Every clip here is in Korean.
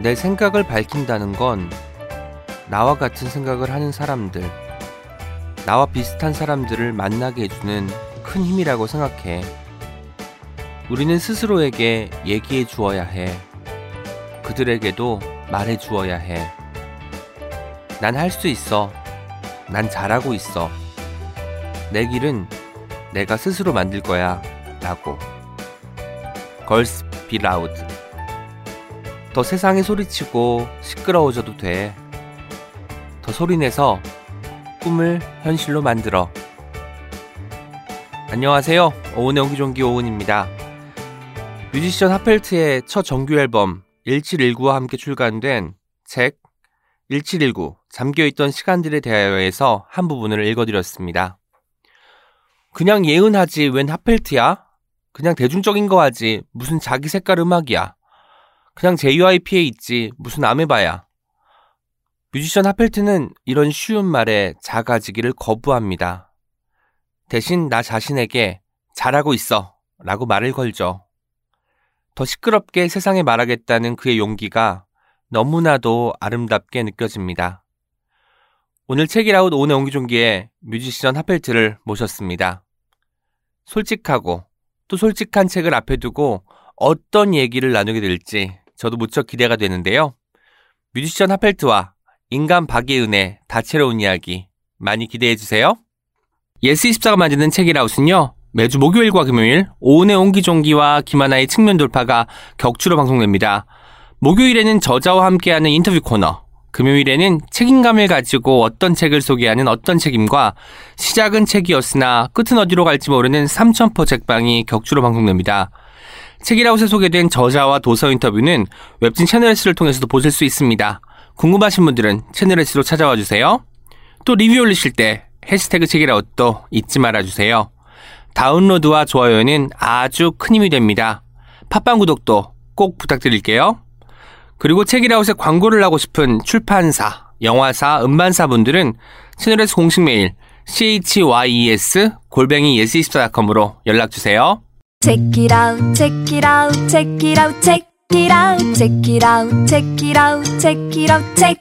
내 생각을 밝힌다는 건 나와 같은 생각을 하는 사람들, 나와 비슷한 사람들을 만나게 해주는 큰 힘이라고 생각해. 우리는 스스로에게 얘기해 주어야 해. 그들에게도 말해 주어야 해. 난 할 수 있어. 난 잘하고 있어. 내 길은 내가 스스로 만들 거야. 라고. Girls be loud. 더 세상에 소리치고 시끄러워져도 돼. 더 소리내서 꿈을 현실로 만들어. 안녕하세요. 오은의 옹기종기 오은입니다. 뮤지션 핫펠트의 첫 정규 앨범 1719와 함께 출간된 책 1719 잠겨있던 시간들에 대하여에서 한 부분을 읽어드렸습니다. 그냥 예은하지 웬 하펠트야? 그냥 대중적인 거 하지 무슨 자기 색깔 음악이야. 그냥 JYP에 있지 무슨 아메바야. 뮤지션 하펠트는 이런 쉬운 말에 작아지기를 거부합니다. 대신 나 자신에게 잘하고 있어 라고 말을 걸죠. 더 시끄럽게 세상에 말하겠다는 그의 용기가 너무나도 아름답게 느껴집니다. 오늘 책읽아웃 오늘 옹기종기에 뮤지션 핫펠트를 모셨습니다. 솔직하고 또 솔직한 책을 앞에 두고 어떤 얘기를 나누게 될지 저도 무척 기대가 되는데요. 뮤지션 핫펠트와 인간 박예은의 다채로운 이야기 많이 기대해 주세요. 예스24가 만드는 책읽아웃은요. 매주 목요일과 금요일 오은의 옹기종기와 김하나의 측면 돌파가 격주로 방송됩니다. 목요일에는 저자와 함께하는 인터뷰 코너, 금요일에는 책임감을 가지고 어떤 책을 소개하는 어떤 책임과 시작은 책이었으나 끝은 어디로 갈지 모르는 삼천포 책방이 격주로 방송됩니다. 책이라웃에 소개된 저자와 도서 인터뷰는 웹진 채널S를 통해서도 보실 수 있습니다. 궁금하신 분들은 채널S로 찾아와 주세요. 또 리뷰 올리실 때 해시태그 책이라웃도 잊지 말아주세요. 다운로드와 좋아요는 아주 큰 힘이 됩니다. 팟빵 구독도 꼭 부탁드릴게요. 그리고 책이라웃에 광고를 하고 싶은 출판사, 영화사, 음반사 분들은 채널에서 공식 메일 chys 골뱅이 yes24.com으로 연락 주세요. Check it out, check it out, check it out, check it out, check it out, check it out, check it out, check.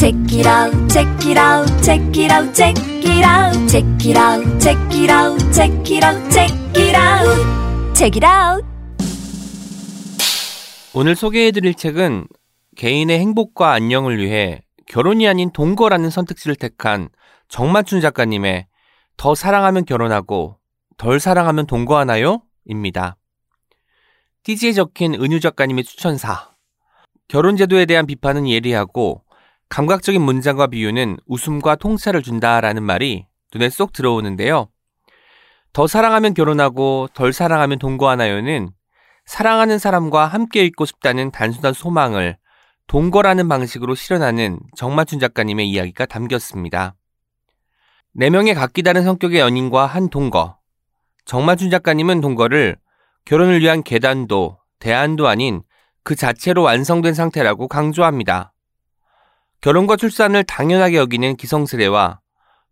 Check it out, check it out, check it out, check it out, check it out, check it out, check it out, check it out, check it out. 오늘 소개해드릴 책은 개인의 행복과 안녕을 위해 결혼이 아닌 동거라는 선택지를 택한 정만춘 작가님의 더 사랑하면 결혼하고 덜 사랑하면 동거하나요? 입니다. 띠지에 적힌 은유 작가님의 추천사. 결혼제도에 대한 비판은 예리하고 감각적인 문장과 비유는 웃음과 통찰을 준다라는 말이 눈에 쏙 들어오는데요. 더 사랑하면 결혼하고 덜 사랑하면 동거하나요는 사랑하는 사람과 함께 있고 싶다는 단순한 소망을 동거라는 방식으로 실현하는 정만춘 작가님의 이야기가 담겼습니다. 네 명의 각기 다른 성격의 연인과 한 동거. 정만춘 작가님은 동거를 결혼을 위한 계단도, 대안도 아닌 그 자체로 완성된 상태라고 강조합니다. 결혼과 출산을 당연하게 여기는 기성세대와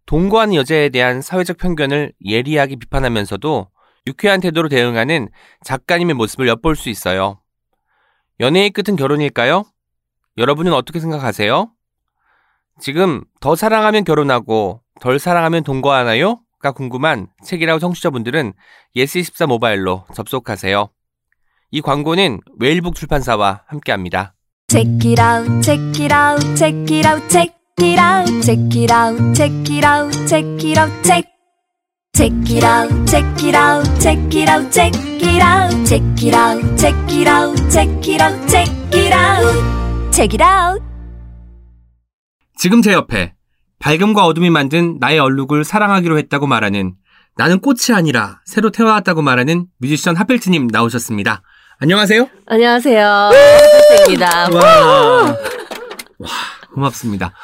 동거하는 여자에 대한 사회적 편견을 예리하게 비판하면서도 유쾌한 태도로 대응하는 작가님의 모습을 엿볼 수 있어요. 연애의 끝은 결혼일까요? 여러분은 어떻게 생각하세요? 지금 더 사랑하면 결혼하고 덜 사랑하면 동거하나요? 가 궁금한 책읽아웃 청취자분들은 예스24 모바일로 접속하세요. 이 광고는 웨일북 출판사와 함께합니다. Check it out, check it out, check it out, check it out, check it out, check it out, check it out, check. Check it out, check it out, check it out, check it out, check it out, check it out, check it out, check it out, check it out. 지금 제 옆에 밝음과 어둠이 만든 나의 얼룩을 사랑하기로 했다고 말하는 나는 꽃이 아니라 새로 태어났다고 말하는 뮤지션 하펠트님 나오셨습니다. 안녕하세요. 안녕하세요. 하펠트입니다. 와, 와, 고맙습니다.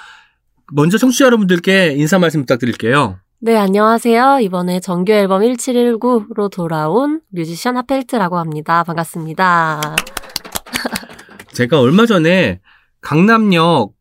먼저 청취자 여러분들께 인사 말씀 부탁드릴게요. 네, 안녕하세요. 이번에 정규 앨범 1719로 돌아온 뮤지션 핫펠트라고 합니다. 반갑습니다. 제가 얼마 전에 강남역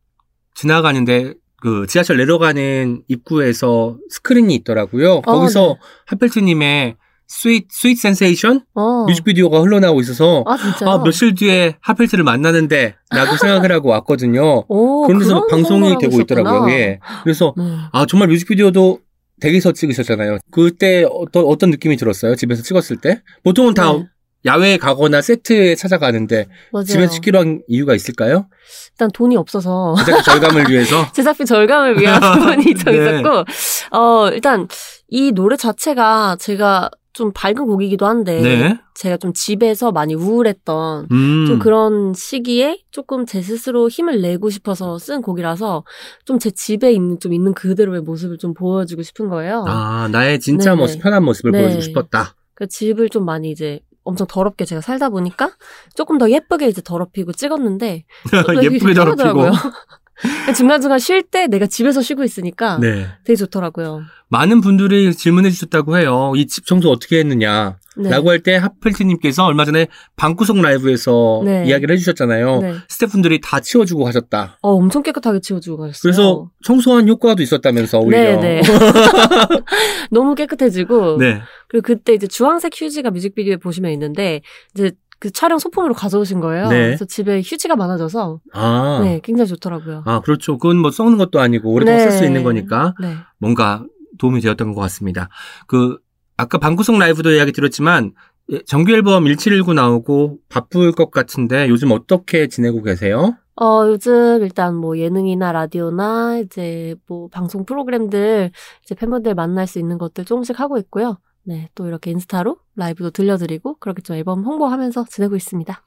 지나가는데 그 지하철 내려가는 입구에서 스크린이 있더라고요. 거기서 네. 핫펠트님의 Sweet Sweet Sensation 어. 뮤직비디오가 흘러나오고 있어서 아? 아, 며칠 뒤에 핫펠트를 만나는데 라고 생각을 하고 왔거든요. 오, 그런데서 그런 방송이 되고 있더라고요. 예. 그래서 네. 아 정말 뮤직비디오도 댁에서 찍으셨잖아요. 그때 어떤 어떤 느낌이 들었어요? 집에서 찍었을 때? 보통은 다 네. 야외에 가거나 세트에 찾아가는데 맞아요. 집에서 찍기로 한 이유가 있을까요? 일단 돈이 없어서 제작비 절감을 위해서. 제작비 절감을 위한 부분이 좀 네. 있었고, 어, 일단 이 노래 자체가 제가 좀 밝은 곡이기도 한데, 네. 제가 좀 집에서 많이 우울했던 음. 좀 그런 시기에 조금 제 스스로 힘을 내고 싶어서 쓴 곡이라서 좀 제 집에 있는 좀 있는 그대로의 모습을 좀 보여주고 싶은 거예요. 아 나의 진짜 네네. 모습, 편한 모습을 네. 보여주고 싶었다. 그 집을 좀 많이 이제 엄청 더럽게 제가 살다 보니까 조금 더 예쁘게 이제 더럽히고 찍었는데 예쁘게 더럽히고. 중간중간 쉴 때 내가 집에서 쉬고 있으니까 네. 되게 좋더라고요. 많은 분들이 질문해 주셨다고 해요. 이 집 청소 어떻게 했느냐. 네. 라고 할 때 하펠트님께서 얼마 전에 방구석 라이브에서 네. 이야기를 해주셨잖아요. 네. 스태프분들이 다 치워주고 가셨다. 어, 엄청 깨끗하게 치워주고 가셨어요. 그래서 청소한 효과도 있었다면서 오히려. 네, 네. 너무 깨끗해지고 네. 그리고 그때 이제 주황색 휴지가 뮤직비디오에 보시면 있는데 이제 그 촬영 소품으로 가져오신 거예요. 네. 그래서 집에 휴지가 많아져서 아. 네, 굉장히 좋더라고요. 아, 그렇죠. 그건 뭐 썩는 것도 아니고 오랫동안 네. 쓸수 있는 거니까 네. 뭔가 도움이 되었던 것 같습니다. 그 아까 방구석 라이브도 이야기 드렸지만 예, 정규 앨범 1719 나오고 바쁠 것 같은데 요즘 어떻게 지내고 계세요? 어, 요즘 일단 뭐 예능이나 라디오나 이제 뭐 방송 프로그램들 이제 팬분들 만날 수 있는 것들 조금씩 하고 있고요. 네, 또 이렇게 인스타로 라이브도 들려드리고 그렇게 좀 앨범 홍보하면서 지내고 있습니다.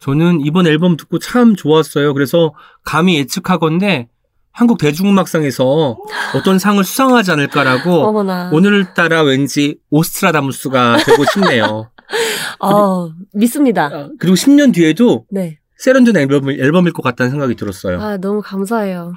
저는 이번 앨범 듣고 참 좋았어요. 그래서 감히 예측하건데 한국 대중음악상에서 어떤 상을 수상하지 않을까라고. 오늘따라 왠지 오스트라다무스가 되고 싶네요. 어, 믿습니다. 아, 그리고 10년 뒤에도 네. 세련된 앨범, 앨범일 것 같다는 생각이 들었어요. 아, 너무 감사해요.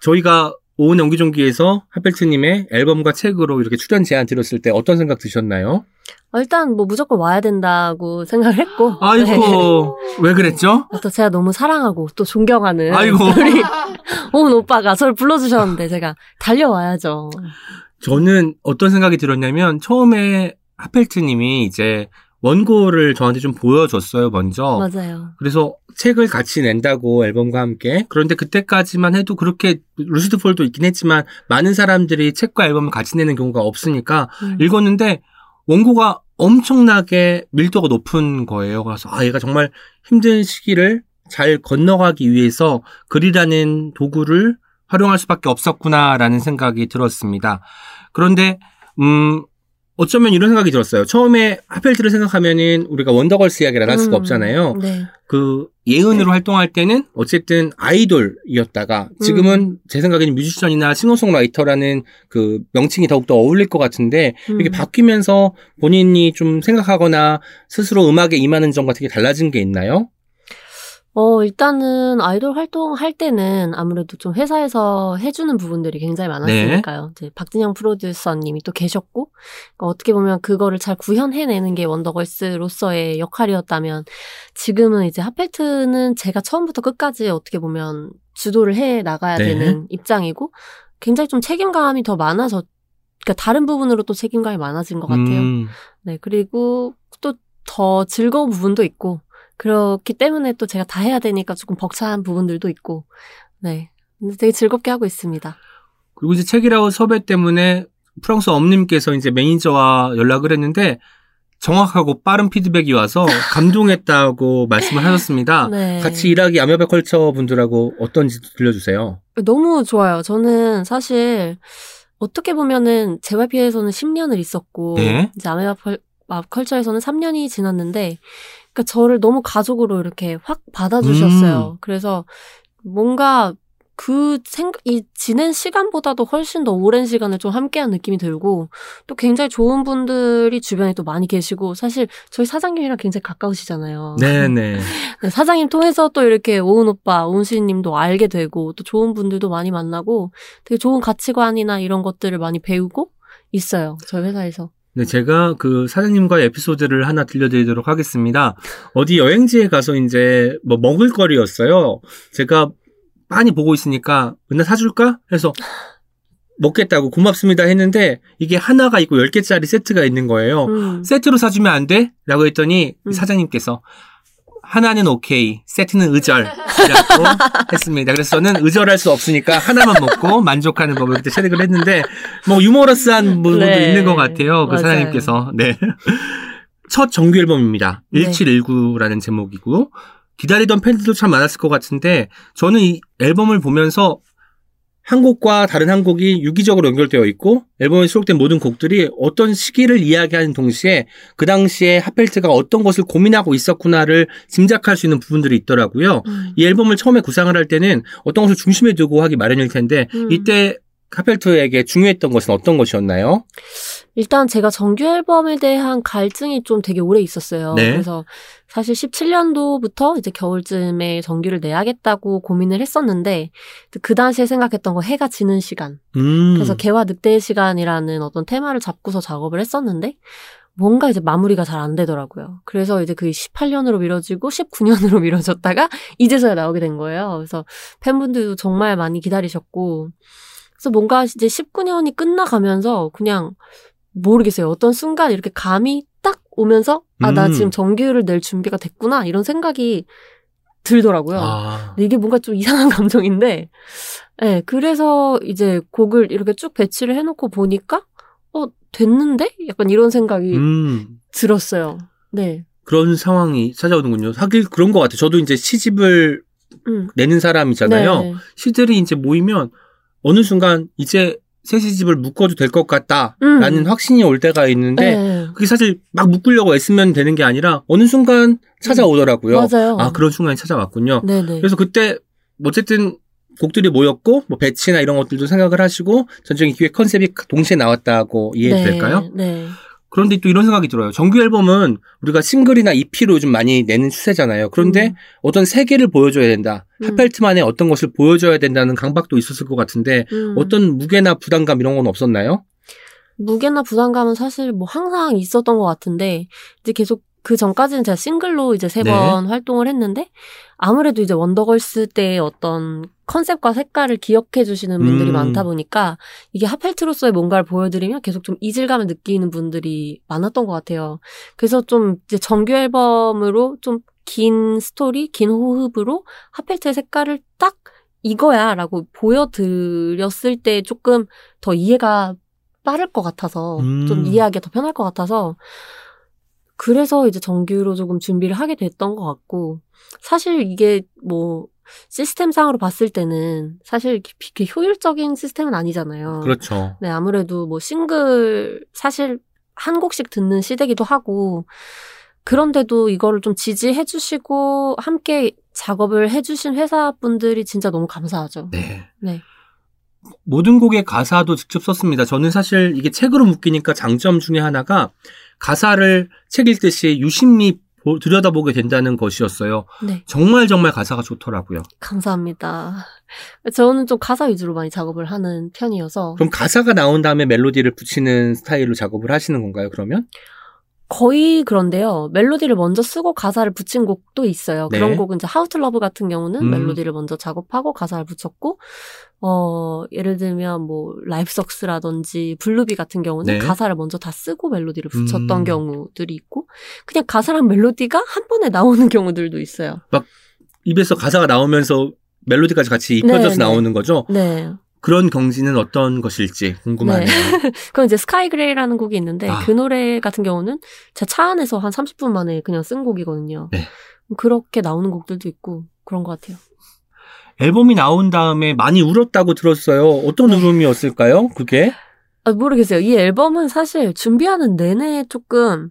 저희가 오은 연기종기에서 하펠트님의 앨범과 책으로 이렇게 출연 제안 드렸을 때 어떤 생각 드셨나요? 어, 일단 뭐 무조건 와야 된다고 생각을 했고. 네. 아이고, 왜 그랬죠? 아, 또 제가 너무 사랑하고 또 존경하는 아이고. 우리 오은 오빠가 저를 불러주셨는데 제가 달려와야죠. 저는 어떤 생각이 들었냐면 처음에 하펠트님이 이제 원고를 저한테 좀 보여줬어요, 먼저. 맞아요. 그래서 책을 같이 낸다고 앨범과 함께. 그런데 그때까지만 해도 그렇게 루시드 폴도 있긴 했지만 많은 사람들이 책과 앨범을 같이 내는 경우가 없으니까 음. 읽었는데 원고가 엄청나게 밀도가 높은 거예요. 그래서 아 얘가 정말 힘든 시기를 잘 건너가기 위해서 글이라는 도구를 활용할 수밖에 없었구나라는 생각이 들었습니다. 그런데 음 어쩌면 이런 생각이 들었어요. 처음에 하펠트를 생각하면은 우리가 원더걸스 이야기를 할 수가 음, 없잖아요. 네. 그 예은으로 활동할 때는 어쨌든 아이돌이었다가 지금은 음. 제 생각에는 뮤지션이나 싱어송라이터라는 그 명칭이 더욱더 어울릴 것 같은데 이렇게 음. 바뀌면서 본인이 좀 생각하거나 스스로 음악에 임하는 점 같은 게 달라진 게 있나요? 어, 일단은 아이돌 활동할 때는 아무래도 좀 회사에서 해주는 부분들이 굉장히 많았으니까요. 이제 박진영 프로듀서님이 또 계셨고, 그러니까 어떻게 보면 그거를 잘 구현해내는 게 원더걸스로서의 역할이었다면, 지금은 이제 하펠트는 제가 처음부터 끝까지 어떻게 보면 주도를 해 나가야 네. 되는 입장이고, 굉장히 좀 책임감이 더 많아서, 그러니까 다른 부분으로 또 책임감이 많아진 것 같아요. 음, 네, 그리고 또 더 즐거운 부분도 있고, 그렇기 때문에 또 제가 다 해야 되니까 조금 벅찬 부분들도 있고, 네. 근데 되게 즐겁게 하고 있습니다. 그리고 이제 책이라우 섭외 때문에 프랑스 엄님께서 이제 매니저와 연락을 했는데 정확하고 빠른 피드백이 와서 감동했다고 말씀을 하셨습니다. 네. 같이 일하기 아메바 컬처 분들하고 어떤지 들려주세요. 너무 좋아요. 저는 사실 어떻게 보면은 JYP에서는 10년을 있었고, 네. 이제 아메바 펄- 아, 컬처에서는 3년이 지났는데, 그러니까 저를 너무 가족으로 이렇게 확 받아주셨어요. 음. 그래서 뭔가 그 생각, 이 지낸 시간보다도 훨씬 더 오랜 시간을 좀 함께한 느낌이 들고, 또 굉장히 좋은 분들이 주변에 또 많이 계시고, 사실 저희 사장님이랑 굉장히 가까우시잖아요. 네네. 네, 사장님 통해서 또 이렇게 오은 오빠, 오은 씨님도 알게 되고, 또 좋은 분들도 많이 만나고, 되게 좋은 가치관이나 이런 것들을 많이 배우고 있어요. 저희 회사에서. 네, 제가 그 사장님과의 에피소드를 하나 들려드리도록 하겠습니다. 어디 여행지에 가서 이제 뭐 먹을거리였어요. 제가 많이 보고 있으니까 맨날 사줄까? 해서 먹겠다고 고맙습니다 했는데 이게 하나가 있고 10개짜리 세트가 있는 거예요. 음. 세트로 사주면 안 돼? 라고 했더니 음. 사장님께서 하나는 오케이, 세트는 의절이라고 했습니다. 그래서 저는 의절할 수 없으니까 하나만 먹고 만족하는 법을 그때 체득을 했는데 뭐 유머러스한 부분도 네. 있는 것 같아요. 그 맞아요. 사장님께서. 네. 첫 정규 앨범입니다. 네. 1719라는 제목이고 기다리던 팬들도 참 많았을 것 같은데 저는 이 앨범을 보면서 한 곡과 다른 한 곡이 유기적으로 연결되어 있고 앨범에 수록된 모든 곡들이 어떤 시기를 이야기하는 동시에 그 당시에 하펠트가 어떤 것을 고민하고 있었구나를 짐작할 수 있는 부분들이 있더라고요. 음. 이 앨범을 처음에 구상을 할 때는 어떤 것을 중심에 두고 하기 마련일 텐데 음. 이때 하펠트에게 중요했던 것은 어떤 것이었나요? 일단 제가 정규 앨범에 대한 갈증이 좀 되게 오래 있었어요. 네. 그래서 사실 17년도부터 이제 겨울쯤에 정규를 내야겠다고 고민을 했었는데 그 당시에 생각했던 거 해가 지는 시간. 음. 그래서 개와 늑대의 시간이라는 어떤 테마를 잡고서 작업을 했었는데 뭔가 이제 마무리가 잘 안 되더라고요. 그래서 이제 그게 18년으로 미뤄지고 19년으로 미뤄졌다가 이제서야 나오게 된 거예요. 그래서 팬분들도 정말 많이 기다리셨고 그래서 뭔가 이제 19년이 끝나가면서 그냥 모르겠어요. 어떤 순간 이렇게 감이 딱 오면서 아 나 음. 지금 정규를 낼 준비가 됐구나 이런 생각이 들더라고요. 아. 이게 뭔가 좀 이상한 감정인데, 네, 그래서 이제 곡을 이렇게 쭉 배치를 해놓고 보니까, 어, 됐는데? 약간 이런 생각이 음. 들었어요. 네. 그런 상황이 찾아오는군요. 하길 그런 것 같아요. 저도 이제 시집을 음. 내는 사람이잖아요. 네. 시들이 이제 모이면 어느 순간 이제 새 시집을 묶어도 될 것 같다라는 음. 확신이 올 때가 있는데 네. 그게 사실 막 묶으려고 애쓰면 되는 게 아니라 어느 순간 찾아오더라고요. 맞아요. 아 그런 순간이 찾아왔군요. 네네. 그래서 그때 어쨌든 곡들이 모였고 뭐 배치나 이런 것들도 생각을 하시고 전적인 기획 컨셉이 동시에 나왔다고 이해해도 네. 될까요? 네. 그런데 또 이런 생각이 들어요. 정규 앨범은 우리가 싱글이나 EP로 요즘 많이 내는 추세잖아요. 그런데 음. 어떤 세계를 보여줘야 된다. 음. 하펠트만의 어떤 것을 보여줘야 된다는 강박도 있었을 것 같은데 음. 어떤 무게나 부담감 이런 건 없었나요? 무게나 부담감은 사실 뭐 항상 있었던 것 같은데 이제 계속 그 전까지는 제가 싱글로 이제 세 네. 번 활동을 했는데 아무래도 이제 원더걸스 때의 어떤 컨셉과 색깔을 기억해 주시는 분들이 음. 많다 보니까 이게 하펠트로서의 뭔가를 보여드리면 계속 좀 이질감을 느끼는 분들이 많았던 것 같아요. 그래서 좀 이제 정규 앨범으로 좀 긴 스토리, 긴 호흡으로 하펠트의 색깔을 딱 이거야 라고 보여드렸을 때 조금 더 이해가 빠를 것 같아서 음. 좀 이해하기 더 편할 것 같아서 그래서 이제 정규로 조금 준비를 하게 됐던 것 같고 사실 이게 뭐 시스템상으로 봤을 때는 사실 그렇게 효율적인 시스템은 아니잖아요. 그렇죠. 네, 아무래도 뭐 싱글 사실 한 곡씩 듣는 시대기도 하고 그런데도 이거를 좀 지지해 주시고 함께 작업을 해 주신 회사분들이 진짜 너무 감사하죠. 네. 네. 모든 곡의 가사도 직접 썼습니다. 저는 사실 이게 책으로 묶이니까 장점 중에 하나가 가사를 책 읽듯이 유심히 보- 들여다보게 된다는 것이었어요. 네. 정말 정말 가사가 좋더라고요. 감사합니다. 저는 좀 가사 위주로 많이 작업을 하는 편이어서 그럼 가사가 나온 다음에 멜로디를 붙이는 스타일로 작업을 하시는 건가요, 그러면? 거의 그런데요. 멜로디를 먼저 쓰고 가사를 붙인 곡도 있어요. 네. 그런 곡은 이제 How to love 같은 경우는 음. 멜로디를 먼저 작업하고 가사를 붙였고 어 예를 들면 뭐 Life Sucks라든지 Bluebird 같은 경우는 네. 가사를 먼저 다 쓰고 멜로디를 붙였던 음. 경우들이 있고 그냥 가사랑 멜로디가 한 번에 나오는 경우들도 있어요. 입에서 가사가 나오면서 멜로디까지 같이 입혀져서 네, 네. 나오는 거죠? 네. 그런 경지는 어떤 것일지 궁금하네요. 그럼 이제 스카이 그레이라는 곡이 있는데 아. 그 노래 같은 경우는 제 차 안에서 한 30분 만에 그냥 쓴 곡이거든요. 네. 그렇게 나오는 곡들도 있고 그런 것 같아요. 앨범이 나온 다음에 많이 울었다고 들었어요. 어떤 네. 울음이었을까요? 그게? 아, 모르겠어요. 이 앨범은 사실 준비하는 내내 조금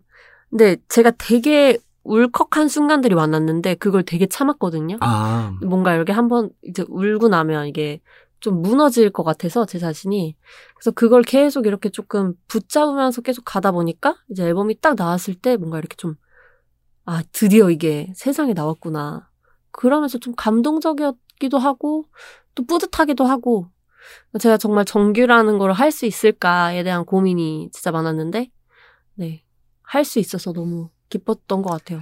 근데 제가 되게 울컥한 순간들이 많았는데 그걸 되게 참았거든요. 아, 뭔가 이렇게 한번 이제 울고 나면 이게 좀 무너질 것 같아서 제 자신이 그래서 그걸 계속 이렇게 조금 붙잡으면서 계속 가다 보니까 이제 앨범이 딱 나왔을 때 뭔가 이렇게 좀 아 드디어 이게 세상에 나왔구나 그러면서 좀 감동적이었 기도 하고 또 뿌듯하기도 하고 제가 정말 정규라는 걸 할 수 있을까에 대한 고민이 진짜 많았는데 네 할 수 있어서 너무 기뻤던 것 같아요.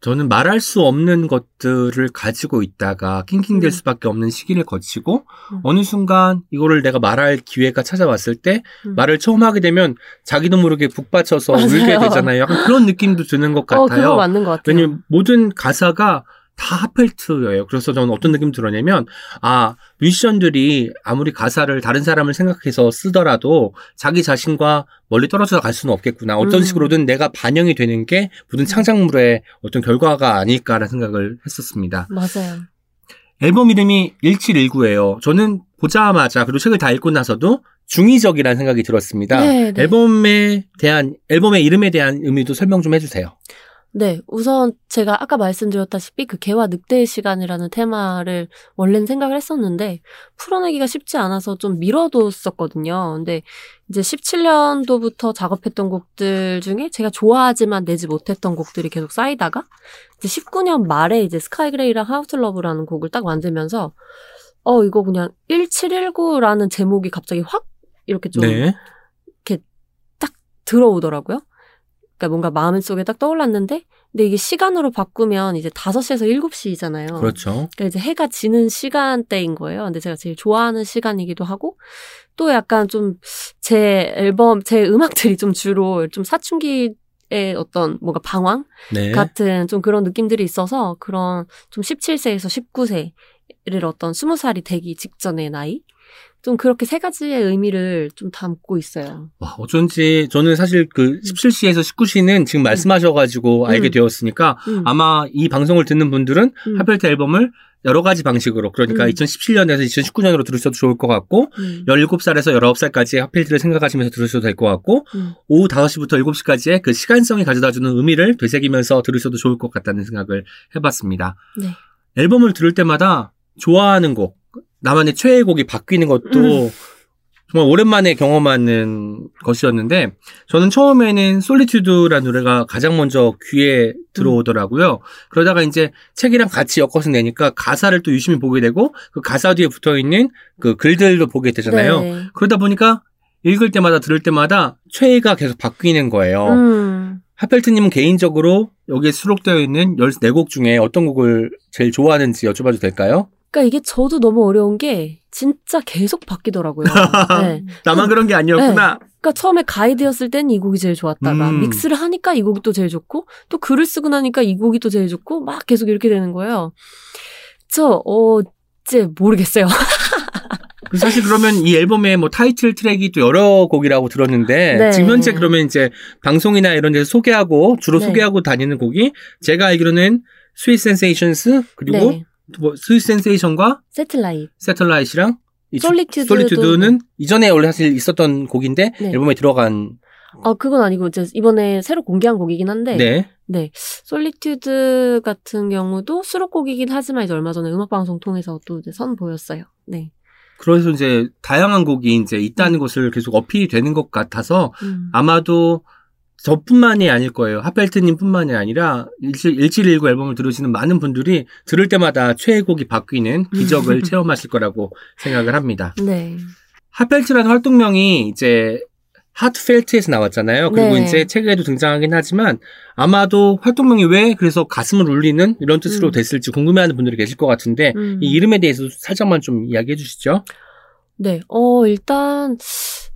저는 말할 수 없는 것들을 가지고 있다가 킹킹될 음. 수밖에 없는 시기를 거치고 음. 어느 순간 이거를 내가 말할 기회가 찾아왔을 때 음. 말을 처음 하게 되면 자기도 모르게 북받쳐서 맞아요. 울게 되잖아요. 약간 그런 느낌도 드는 것 어, 그거 같아요. 맞는 것 같아요. 왜냐면 모든 가사가 다 하펠트예요. 그래서 저는 어떤 느낌 들었냐면 아 뮤지션들이 아무리 가사를 다른 사람을 생각해서 쓰더라도 자기 자신과 멀리 떨어져 갈 수는 없겠구나. 어떤 음. 식으로든 내가 반영이 되는 게 모든 창작물의 어떤 결과가 아닐까라는 생각을 했었습니다. 맞아요. 앨범 이름이 1719예요. 저는 보자마자 그리고 책을 다 읽고 나서도 중의적이라는 생각이 들었습니다. 네, 네. 앨범에 대한 앨범의 이름에 대한 의미도 설명 좀 해주세요. 네, 우선 제가 아까 말씀드렸다시피 그 개와 늑대의 시간이라는 테마를 원래는 생각을 했었는데 풀어내기가 쉽지 않아서 좀 미뤄뒀었거든요. 근데 이제 17년도부터 작업했던 곡들 중에 제가 좋아하지만 내지 못했던 곡들이 계속 쌓이다가 이제 19년 말에 이제 Sky Gray랑 How to love라는 곡을 딱 만들면서 어 이거 그냥 1719라는 제목이 갑자기 확 이렇게 좀 네. 들어오더라고요. 그러니까 뭔가 마음속에 딱 떠올랐는데, 근데 이게 시간으로 바꾸면 이제 5시에서 7시잖아요. 그렇죠. 그러니까 이제 해가 지는 시간대인 거예요. 근데 제가 제일 좋아하는 시간이기도 하고, 또 약간 좀 제 앨범, 제 음악들이 좀 주로 좀 사춘기 의 어떤 뭔가 방황 네. 같은 좀 그런 느낌들이 있어서 그런 좀 17세에서 19세를 어떤 20살이 되기 직전의 나이? 좀 그렇게 세 가지의 의미를 좀 담고 있어요. 와, 어쩐지 저는 사실 그 17시에서 19시는 지금 말씀하셔가지고 알게 음. 되었으니까 음, 아마 이 방송을 듣는 분들은 음, 하펠트 앨범을 여러 가지 방식으로 그러니까 음. 2017년에서 2019년으로 들으셔도 좋을 것 같고 음, 17살에서 19살까지 하필트를 생각하시면서 들으셔도 될 것 같고 음. 오후 5시부터 7시까지의 그 시간성이 가져다주는 의미를 되새기면서 들으셔도 좋을 것 같다는 생각을 해봤습니다. 네. 앨범을 들을 때마다 좋아하는 곡, 나만의 최애 곡이 바뀌는 것도 음. 정말 오랜만에 경험하는 것이었는데 저는 처음에는 솔리튜드라는 노래가 가장 먼저 귀에 들어오더라고요. 그러다가 이제 책이랑 같이 엮어서 내니까 가사를 또 유심히 보게 되고 그 가사 뒤에 붙어 있는 그 글들도 보게 되잖아요. 네. 그러다 보니까 읽을 때마다 들을 때마다 최애가 계속 바뀌는 거예요. 음. 하펠트님은 개인적으로 여기에 수록되어 있는 14곡 중에 어떤 곡을 제일 좋아하는지 여쭤봐도 될까요? 그러니까 이게 저도 너무 어려운 게 진짜 계속 바뀌더라고요. 네. 나만 그런 게 아니었구나. 그러니까 처음에 가이드였을 땐 이 곡이 제일 좋았다가 음. 믹스를 하니까 이 곡이 또 제일 좋고 또 글을 쓰고 나니까 이 곡이 또 제일 좋고 막 계속 이렇게 되는 거예요. 저 어째 모르겠어요. 그 사실 그러면 이 앨범의 뭐 타이틀 트랙이 또 여러 곡이라고 들었는데 네. 지금 현재 그러면 이제 방송이나 이런 데서 소개하고 주로 네. 소개하고 다니는 곡이 제가 알기로는 Sweet Sensation스 그리고 네. 뭐 스윗 센세이션과 세틀라이트, 세틀라이트랑 이 솔리튜드도- 솔리튜드는 이전에 원래 사실 있었던 곡인데 네. 앨범에 들어간 아 그건 아니고 이제 이번에 새로 공개한 곡이긴 한데 네. 네. Solitude 같은 경우도 수록곡이긴 하지만 이제 얼마 전에 음악 방송 통해서 또 선보였어요. 네. 그래서 이제 다양한 곡이 이제 있다는 것을 계속 어필이 되는 것 같아서 음. 아마도 저뿐만이 아닐 거예요. 하펠트님뿐만이 아니라 1719 앨범을 들으시는 많은 분들이 들을 때마다 최애곡이 바뀌는 기적을 체험하실 거라고 생각을 합니다. 네. 하펠트라는 활동명이 이제 하트펠트에서 나왔잖아요. 그리고 네. 이제 책에도 등장하긴 하지만 아마도 활동명이 왜 그래서 가슴을 울리는 이런 뜻으로 음. 됐을지 궁금해하는 분들이 계실 것 같은데 음. 이 이름에 대해서 살짝만 좀 이야기해 주시죠. 네. 어, 일단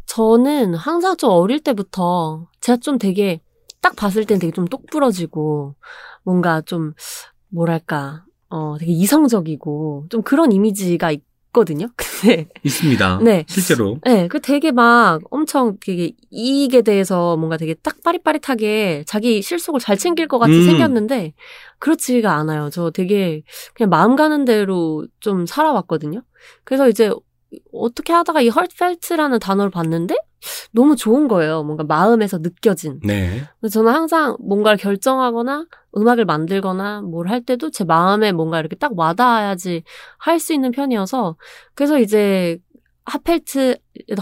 저는 항상 좀 어릴 때부터 제가 좀 되게 딱 봤을 땐 되게 좀 똑부러지고 뭔가 좀 뭐랄까 어 되게 이성적이고 좀 그런 이미지가 있거든요. 근데 있습니다. 네. 실제로. 네, 그 되게 막 엄청 되게 이익에 대해서 뭔가 되게 딱 빠릿빠릿하게 자기 실속을 잘 챙길 것 같이 음. 생겼는데 그렇지가 않아요. 저 되게 그냥 마음 가는 대로 좀 살아왔거든요. 그래서 이제 어떻게 하다가 이 heartfelt라는 단어를 봤는데 너무 좋은 거예요. 뭔가 마음에서 느껴진. 네. 저는 항상 뭔가를 결정하거나 음악을 만들거나 뭘 할 때도 제 마음에 뭔가 이렇게 딱 와닿아야지 할 수 있는 편이어서 그래서 이제 핫펠트,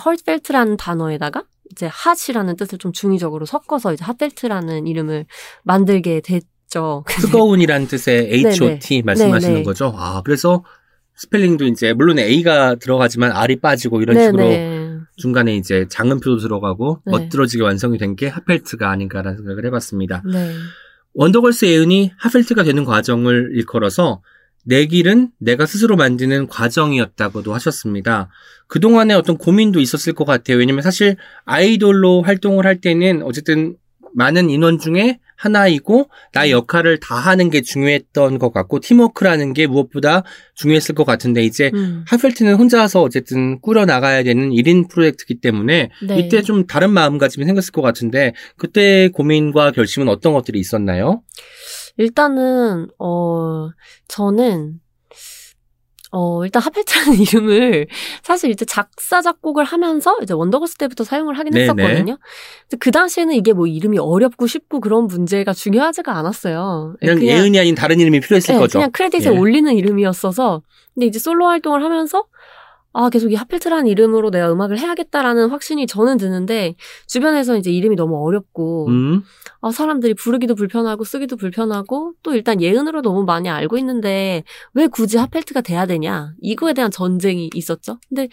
헐펠트라는 단어에다가 이제 핫이라는 뜻을 좀 중의적으로 섞어서 이제 핫펠트라는 이름을 만들게 됐죠. 뜨거운이라는 뜻의 H.O.T 말씀하시는 네네. 거죠. 아, 그래서 스펠링도 이제 물론 A가 들어가지만 R이 빠지고 이런 식으로 네네. 중간에 이제 장음표도 들어가고 네. 멋들어지게 완성이 된 게 핫펠트가 아닌가라는 생각을 해봤습니다. 네. 원더걸스 예은이 핫펠트가 되는 과정을 일컬어서 내 길은 내가 스스로 만드는 과정이었다고도 하셨습니다. 그동안에 어떤 고민도 있었을 것 같아요. 왜냐면 사실 아이돌로 활동을 할 때는 어쨌든 많은 인원 중에 하나이고 나의 역할을 다 하는 게 중요했던 것 같고 팀워크라는 게 무엇보다 중요했을 것 같은데 이제 음. 하펠트는 혼자서 어쨌든 꾸려 나가야 되는 1인 프로젝트이기 때문에 네. 이때 좀 다른 마음가짐이 생겼을 것 같은데 그때 고민과 결심은 어떤 것들이 있었나요? 일단은 어 저는 어 일단 하펠트라는 이름을 사실 이제 작사 작곡을 하면서 이제 원더걸스 때부터 사용을 하긴 네네. 했었거든요. 그 당시에는 이게 뭐 이름이 어렵고 쉽고 그런 문제가 중요하지가 않았어요. 그냥, 예은이 아닌 다른 이름이 필요했을 네, 거죠. 그냥 크레딧에 예. 올리는 이름이었어서 근데 이제 솔로 활동을 하면서 아 계속 이 하필트라는 이름으로 내가 음악을 해야겠다라는 확신이 저는 드는데 주변에서 이제 이름이 너무 어렵고 음, 아 사람들이 부르기도 불편하고 쓰기도 불편하고 또 일단 예은으로 너무 많이 알고 있는데 왜 굳이 하펠트가 돼야 되냐 이거에 대한 전쟁이 있었죠. 근데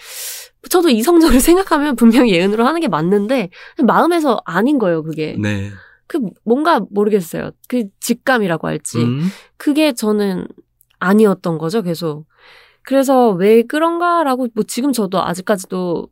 저도 이성적으로 생각하면 분명히 예은으로 하는 게 맞는데 마음에서 아닌 거예요 그게. 네. 그 뭔가 모르겠어요. 그 직감이라고 할지. 음, 그게 저는 아니었던 거죠, 계속. 그래서 왜 그런가라고, 뭐 지금 저도 아직까지도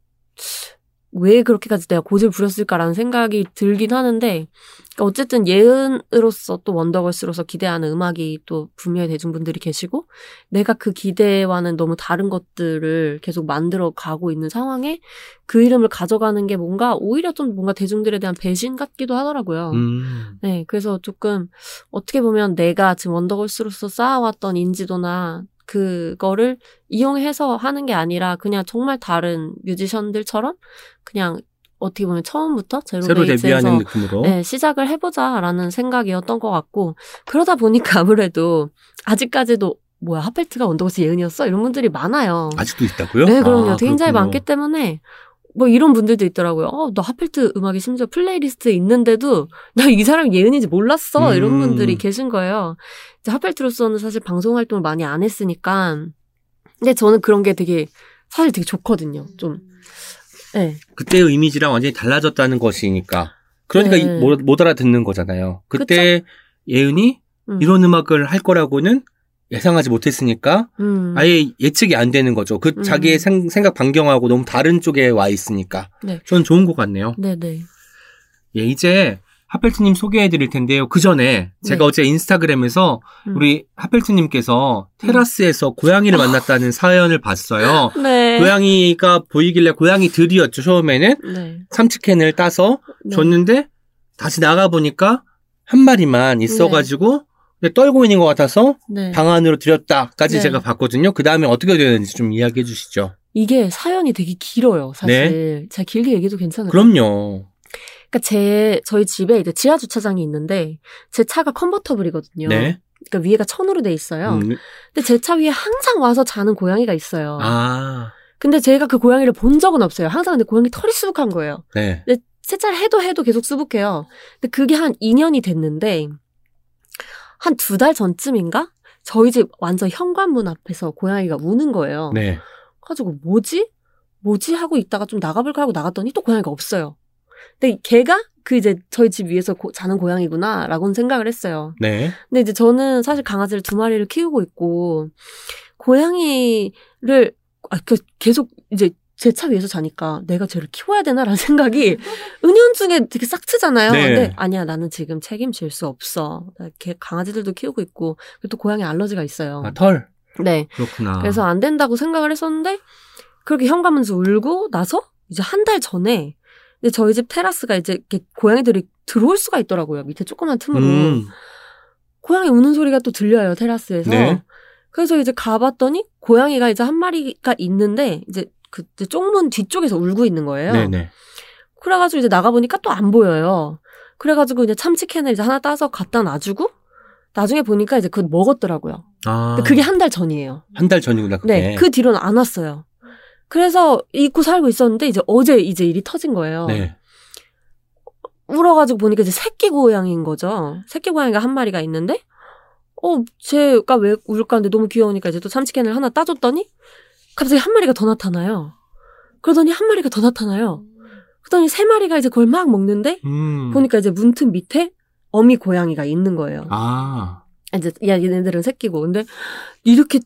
왜 그렇게까지 내가 고집을 부렸을까라는 생각이 들긴 하는데, 그러니까 어쨌든 예은으로서 또 원더걸스로서 기대하는 음악이 또 분명히 대중분들이 계시고, 내가 그 기대와는 너무 다른 것들을 계속 만들어 가고 있는 상황에 그 이름을 가져가는 게 뭔가 오히려 좀 뭔가 대중들에 대한 배신 같기도 하더라고요. 음, 네, 그래서 조금 어떻게 보면 내가 지금 원더걸스로서 쌓아왔던 인지도나 그거를 이용해서 하는 게 아니라 그냥 정말 다른 뮤지션들처럼 그냥 어떻게 보면 처음부터 제로 데뷔하는 느낌으로. 네, 시작을 해보자라는 생각이었던 것 같고 그러다 보니까 아무래도 아직까지도 뭐야 하펠트가 원더걸스 예은이었어 이런 분들이 많아요. 아직도 있다고요? 네, 그럼요. 아, 굉장히 그렇군요. 많기 때문에 뭐 이런 분들도 있더라고요. 어, 나 핫펠트 음악이 심지어 playlist에 있는데도 나 이 사람 예은인지 몰랐어. 이런 음. 분들이 계신 거예요. 이제 핫펠트로서는 사실 방송 활동을 많이 안 했으니까. 근데 저는 그런 게 되게 사실 되게 좋거든요. 좀. 네. 그때의 이미지랑 완전히 달라졌다는 것이니까. 그러니까 네. 이- 못, 못 알아듣는 거잖아요. 그때 예은이 음. 이런 음악을 할 거라고는 예상하지 못했으니까 음. 아예 예측이 안 되는 거죠. 그 음. 자기의 생, 생각 반경하고 너무 다른 쪽에 와 있으니까. 네. 저는 좋은 것 같네요. 네네. 예, 이제 하펠트님 소개해 드릴 텐데요. 그 전에 제가 네. 어제 인스타그램에서 음. 우리 하펠트님께서 테라스에서 고양이를 만났다는 사연을 봤어요. 네. 고양이가 보이길래 고양이 들이었죠, 처음에는. 네. 참치캔을 따서 네. 줬는데 다시 나가 보니까 한 마리만 있어가지고 근데 떨고 있는 것 같아서 네. 방 안으로 들였다까지 네. 제가 봤거든요. 그 다음에 어떻게 되는지 좀 이야기해 주시죠. 이게 사연이 되게 길어요, 사실. 제가 길게 얘기해도 괜찮을까요? 그럼요. 그러니까 제 저희 집에 이제 지하 주차장이 있는데 제 차가 컨버터블이거든요. 네. 그러니까 위에가 천으로 돼 있어요. 음, 근데 제 차 위에 항상 와서 자는 고양이가 있어요. 아, 근데 제가 그 고양이를 본 적은 없어요. 항상 근데 고양이 털이 수북한 거예요. 네. 세차를 해도 해도 계속 수북해요. 근데 그게 한 2년이 됐는데 한 두 달 전쯤인가? 저희 집 완전 현관문 앞에서 고양이가 우는 거예요. 네. 가지고 뭐지? 뭐지 하고 있다가 좀 나가볼까 하고 나갔더니 또 고양이가 없어요. 근데 걔가 그 이제 저희 집 위에서 고- 자는 고양이구나라고는 생각을 했어요. 네. 근데 이제 저는 사실 강아지를 두 마리를 키우고 있고 고양이를 아, 그 계속 이제 제 차 위에서 자니까 내가 쟤를 키워야 되나라는 생각이 은연중에 되게 싹 트잖아요. 네. 근데 아니야 나는 지금 책임질 수 없어. 나 개- 강아지들도 키우고 있고 또 고양이 알러지가 있어요. 아, 털. 네. 그렇구나. 그래서 안 된다고 생각을 했었는데 그렇게 현관문에서 울고 나서 이제 한 달 전에 이제 저희 집 테라스가 이제 이렇게 고양이들이 들어올 수가 있더라고요. 밑에 조그만 틈으로. 음, 고양이 우는 소리가 또 들려요, 테라스에서. 네. 그래서 이제 가봤더니 고양이가 이제 한 마리가 있는데 이제 그 이제 쪽문 뒤쪽에서 울고 있는 거예요. 네네. 그래가지고 이제 나가보니까 또 안 보여요. 그래가지고 이제 참치캔을 이제 하나 따서 갖다 놔주고 나중에 보니까 이제 그걸 먹었더라고요. 아, 근데 그게 한 달 전이에요. 한 달 전이구나, 그게. 네, 그 뒤로는 안 왔어요. 그래서 잊고 살고 있었는데 이제 어제 이제 일이 터진 거예요. 네. 울어가지고 보니까 이제 새끼 고양이인 거죠. 새끼 고양이가 한 마리가 있는데, 어, 쟤가 왜 울까 하는데 너무 귀여우니까 이제 또 참치캔을 하나 따줬더니, 갑자기 한 마리가 더 나타나요. 그러더니 한 마리가 더 나타나요. 그러더니 세 마리가 이제 그걸 막 먹는데, 음. 보니까 이제 문틈 밑에 어미 고양이가 있는 거예요. 아. 이제 야 얘네들은 새끼고 근데 이렇게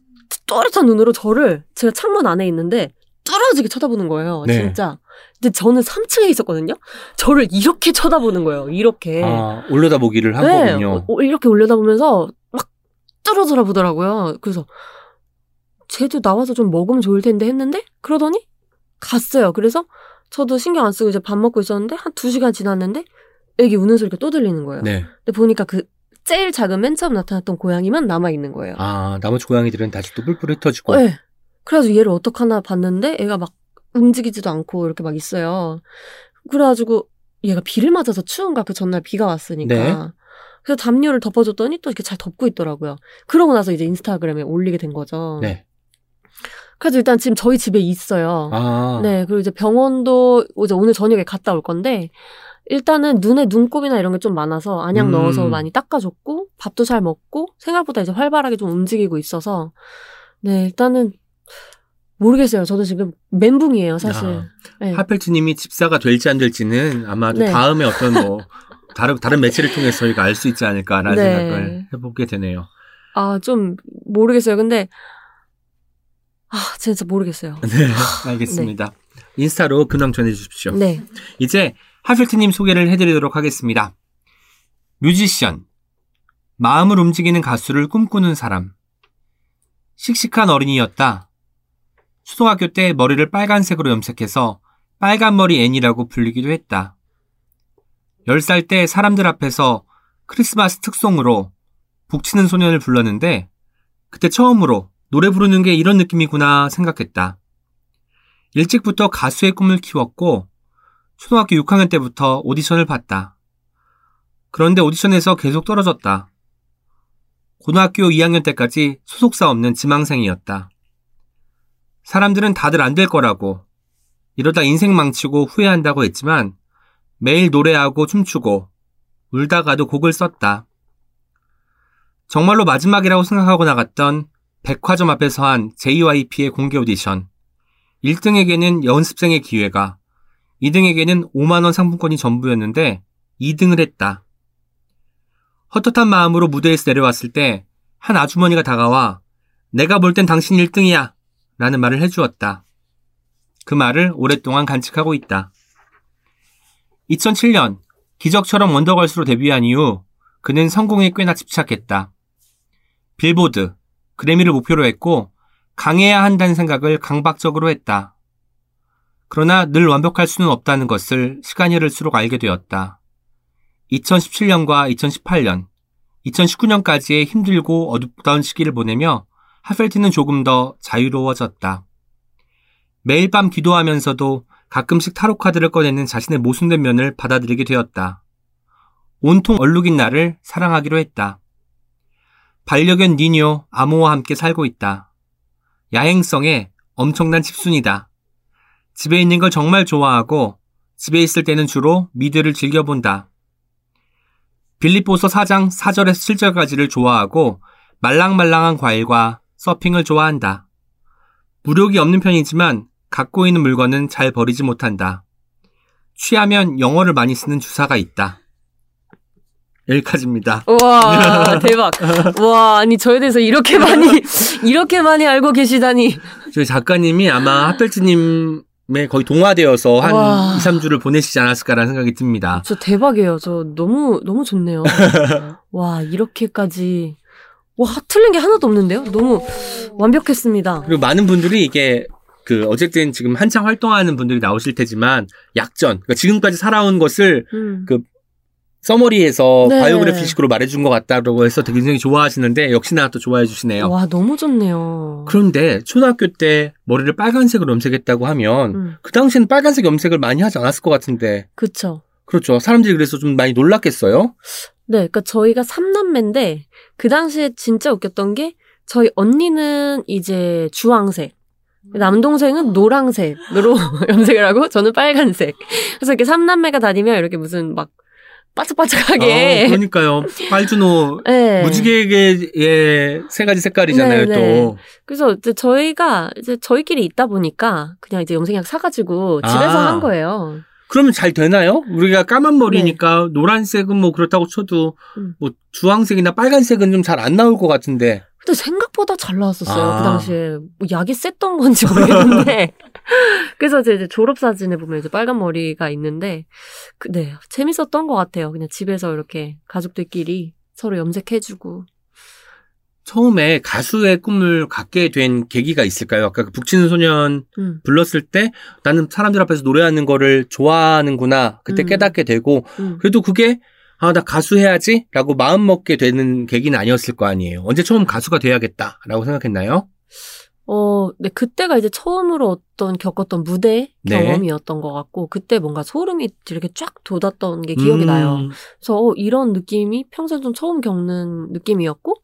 또렷한 눈으로 저를 제가 창문 안에 있는데 뚫어지게 쳐다보는 거예요. 네. 진짜. 근데 저는 3층에 있었거든요. 저를 이렇게 쳐다보는 거예요. 이렇게. 아, 올려다 보기를 한 네, 거군요. 이렇게 올려다보면서 막 뚫어져라 보더라고요. 그래서 쟤도 나와서 좀 먹으면 좋을 텐데 했는데 그러더니 갔어요. 그래서 저도 신경 안 쓰고 이제 밥 먹고 있었는데 한 두 시간 지났는데 애기 우는 소리가 또 들리는 거예요. 네. 근데 보니까 그 제일 작은 맨 처음 나타났던 고양이만 남아 있는 거예요. 아, 나머지 고양이들은 다시 또 뿔뿔 흩어지고. 네. 그래가지고 얘를 어떡하나 봤는데 애가 막 움직이지도 않고 이렇게 막 있어요. 그래가지고 얘가 비를 맞아서 추운가 그 전날 비가 왔으니까. 네. 그래서 담요를 덮어줬더니 또 이렇게 잘 덮고 있더라고요. 그러고 나서 이제 인스타그램에 올리게 된 거죠. 네. 그래서 일단 지금 저희 집에 있어요. 아. 네, 그리고 이제 병원도 이제 오늘 저녁에 갔다 올 건데, 일단은 눈에 눈곱이나 이런 게 좀 많아서 안약 음. 넣어서 많이 닦아줬고, 밥도 잘 먹고, 생각보다 이제 활발하게 좀 움직이고 있어서, 네, 일단은, 모르겠어요. 저도 지금 멘붕이에요, 사실. 야. 네. 하펠트님이 집사가 될지 안 될지는 아마도 네. 다음에 어떤 뭐 다른 다른 매체를 통해서 저희가 알 수 있지 않을까라는 네. 생각을 해보게 되네요. 아, 좀, 모르겠어요. 근데, 아, 진짜 모르겠어요. 네, 알겠습니다. 인스타로 근황 전해주십시오. 네. 이제 하펠트님 소개를 해드리도록 하겠습니다. 뮤지션, 마음을 움직이는 가수를 꿈꾸는 사람, 씩씩한 어린이였다. 초등학교 때 머리를 빨간색으로 염색해서 빨간머리 앤이라고 불리기도 했다. 10살 때 사람들 앞에서 크리스마스 특송으로 북치는 소년을 불렀는데 그때 처음으로 노래 부르는 게 이런 느낌이구나 생각했다. 일찍부터 가수의 꿈을 키웠고 초등학교 6학년 때부터 오디션을 봤다. 그런데 오디션에서 계속 떨어졌다. 고등학교 2학년 때까지 소속사 없는 지망생이었다. 사람들은 다들 안 될 거라고 이러다 인생 망치고 후회한다고 했지만 매일 노래하고 춤추고 울다가도 곡을 썼다. 정말로 마지막이라고 생각하고 나갔던 백화점 앞에서 한 JYP의 공개 오디션. 1등에게는 연습생의 기회가, 2등에게는 5만원 상품권이 전부였는데 2등을 했다. 헛헛한 마음으로 무대에서 내려왔을 때 한 아주머니가 다가와 내가 볼 땐 당신 1등이야 라는 말을 해주었다. 그 말을 오랫동안 간직하고 있다. 2007년 기적처럼 원더걸스로 데뷔한 이후 그는 성공에 꽤나 집착했다. 빌보드, 그래미를 목표로 했고 강해야 한다는 생각을 강박적으로 했다. 그러나 늘 완벽할 수는 없다는 것을 시간이 흐를수록 알게 되었다. 2017년과 2018년, 2019년까지의 힘들고 어둡다운 시기를 보내며 하펠트는 조금 더 자유로워졌다. 매일 밤 기도하면서도 가끔씩 타로 카드를 꺼내는 자신의 모순된 면을 받아들이게 되었다. 온통 얼룩인 나를 사랑하기로 했다. 반려견 니뇨 아모와 함께 살고 있다. 야행성에 엄청난 집순이다. 집에 있는 걸 정말 좋아하고 집에 있을 때는 주로 미드를 즐겨본다. 빌립보서 4장 4절에서 7절까지를 좋아하고 말랑말랑한 과일과 서핑을 좋아한다. 무력이 없는 편이지만 갖고 있는 물건은 잘 버리지 못한다. 취하면 영어를 많이 쓰는 주사가 있다. 여기까지입니다. 와, 대박. 와, 아니, 저에 대해서 이렇게 많이, 이렇게 많이 알고 계시다니. 저희 작가님이 아마 하펠트님 에 거의 동화되어서 한 와. 2, 3주를 보내시지 않았을까라는 생각이 듭니다. 저 대박이에요. 저 너무, 너무 좋네요. 와, 이렇게까지. 와, 틀린 게 하나도 없는데요? 너무 완벽했습니다. 그리고 많은 분들이 이게 그 어쨌든 지금 한창 활동하는 분들이 나오실 테지만 약전, 그러니까 지금까지 살아온 것을 음. 그 서머리에서 네. 바이오그래피식으로 말해준 것 같다고 해서 되게 굉장히 좋아하시는데 역시나 또 좋아해 주시네요. 와, 너무 좋네요. 그런데 초등학교 때 머리를 빨간색으로 염색했다고 하면 음, 그 당시에는 빨간색 염색을 많이 하지 않았을 것 같은데 그쵸. 그렇죠. 사람들이 그래서 좀 많이 놀랐겠어요. 네, 그러니까 저희가 삼남매인데 그 당시에 진짜 웃겼던 게 저희 언니는 이제 주황색, 남동생은 노랑색으로 염색을 하고 저는 빨간색. 그래서 이렇게 삼남매가 다니면 이렇게 무슨 막 반짝반짝하게. 아, 그러니까요. 빨주노 네. 무지개의 세 가지 색깔이잖아요. 네, 네. 또 그래서 이제 저희가 이제 저희끼리 있다 보니까 그냥 이제 염색약 사가지고 집에서 아. 한 거예요. 그러면 잘 되나요? 우리가 까만 머리니까 노란색은 뭐 그렇다고 쳐도 네. 음. 뭐 주황색이나 빨간색은 좀 잘 안 나올 것 같은데. 근데 생각보다 잘 나왔었어요. 아. 그 당시에 뭐 약이 셌던 건지 모르겠는데. 그래서 제 이제 졸업 사진에 보면 이제 빨간 머리가 있는데, 그, 네 재밌었던 것 같아요. 그냥 집에서 이렇게 가족들끼리 서로 염색해주고. 처음에 가수의 꿈을 갖게 된 계기가 있을까요? 아까 그 북치는 소년 음, 불렀을 때 나는 사람들 앞에서 노래하는 거를 좋아하는구나. 그때 음. 깨닫게 되고 음. 그래도 그게 아, 나 가수 해야지? 라고 마음 먹게 되는 계기는 아니었을 거 아니에요. 언제 처음 가수가 돼야겠다. 라고 생각했나요? 어, 네, 그때가 이제 처음으로 어떤 겪었던 무대 네. 경험이었던 것 같고, 그때 뭔가 소름이 이렇게 쫙 돋았던 게 기억이 음, 나요. 그래서 어, 이런 느낌이 평소에 좀 처음 겪는 느낌이었고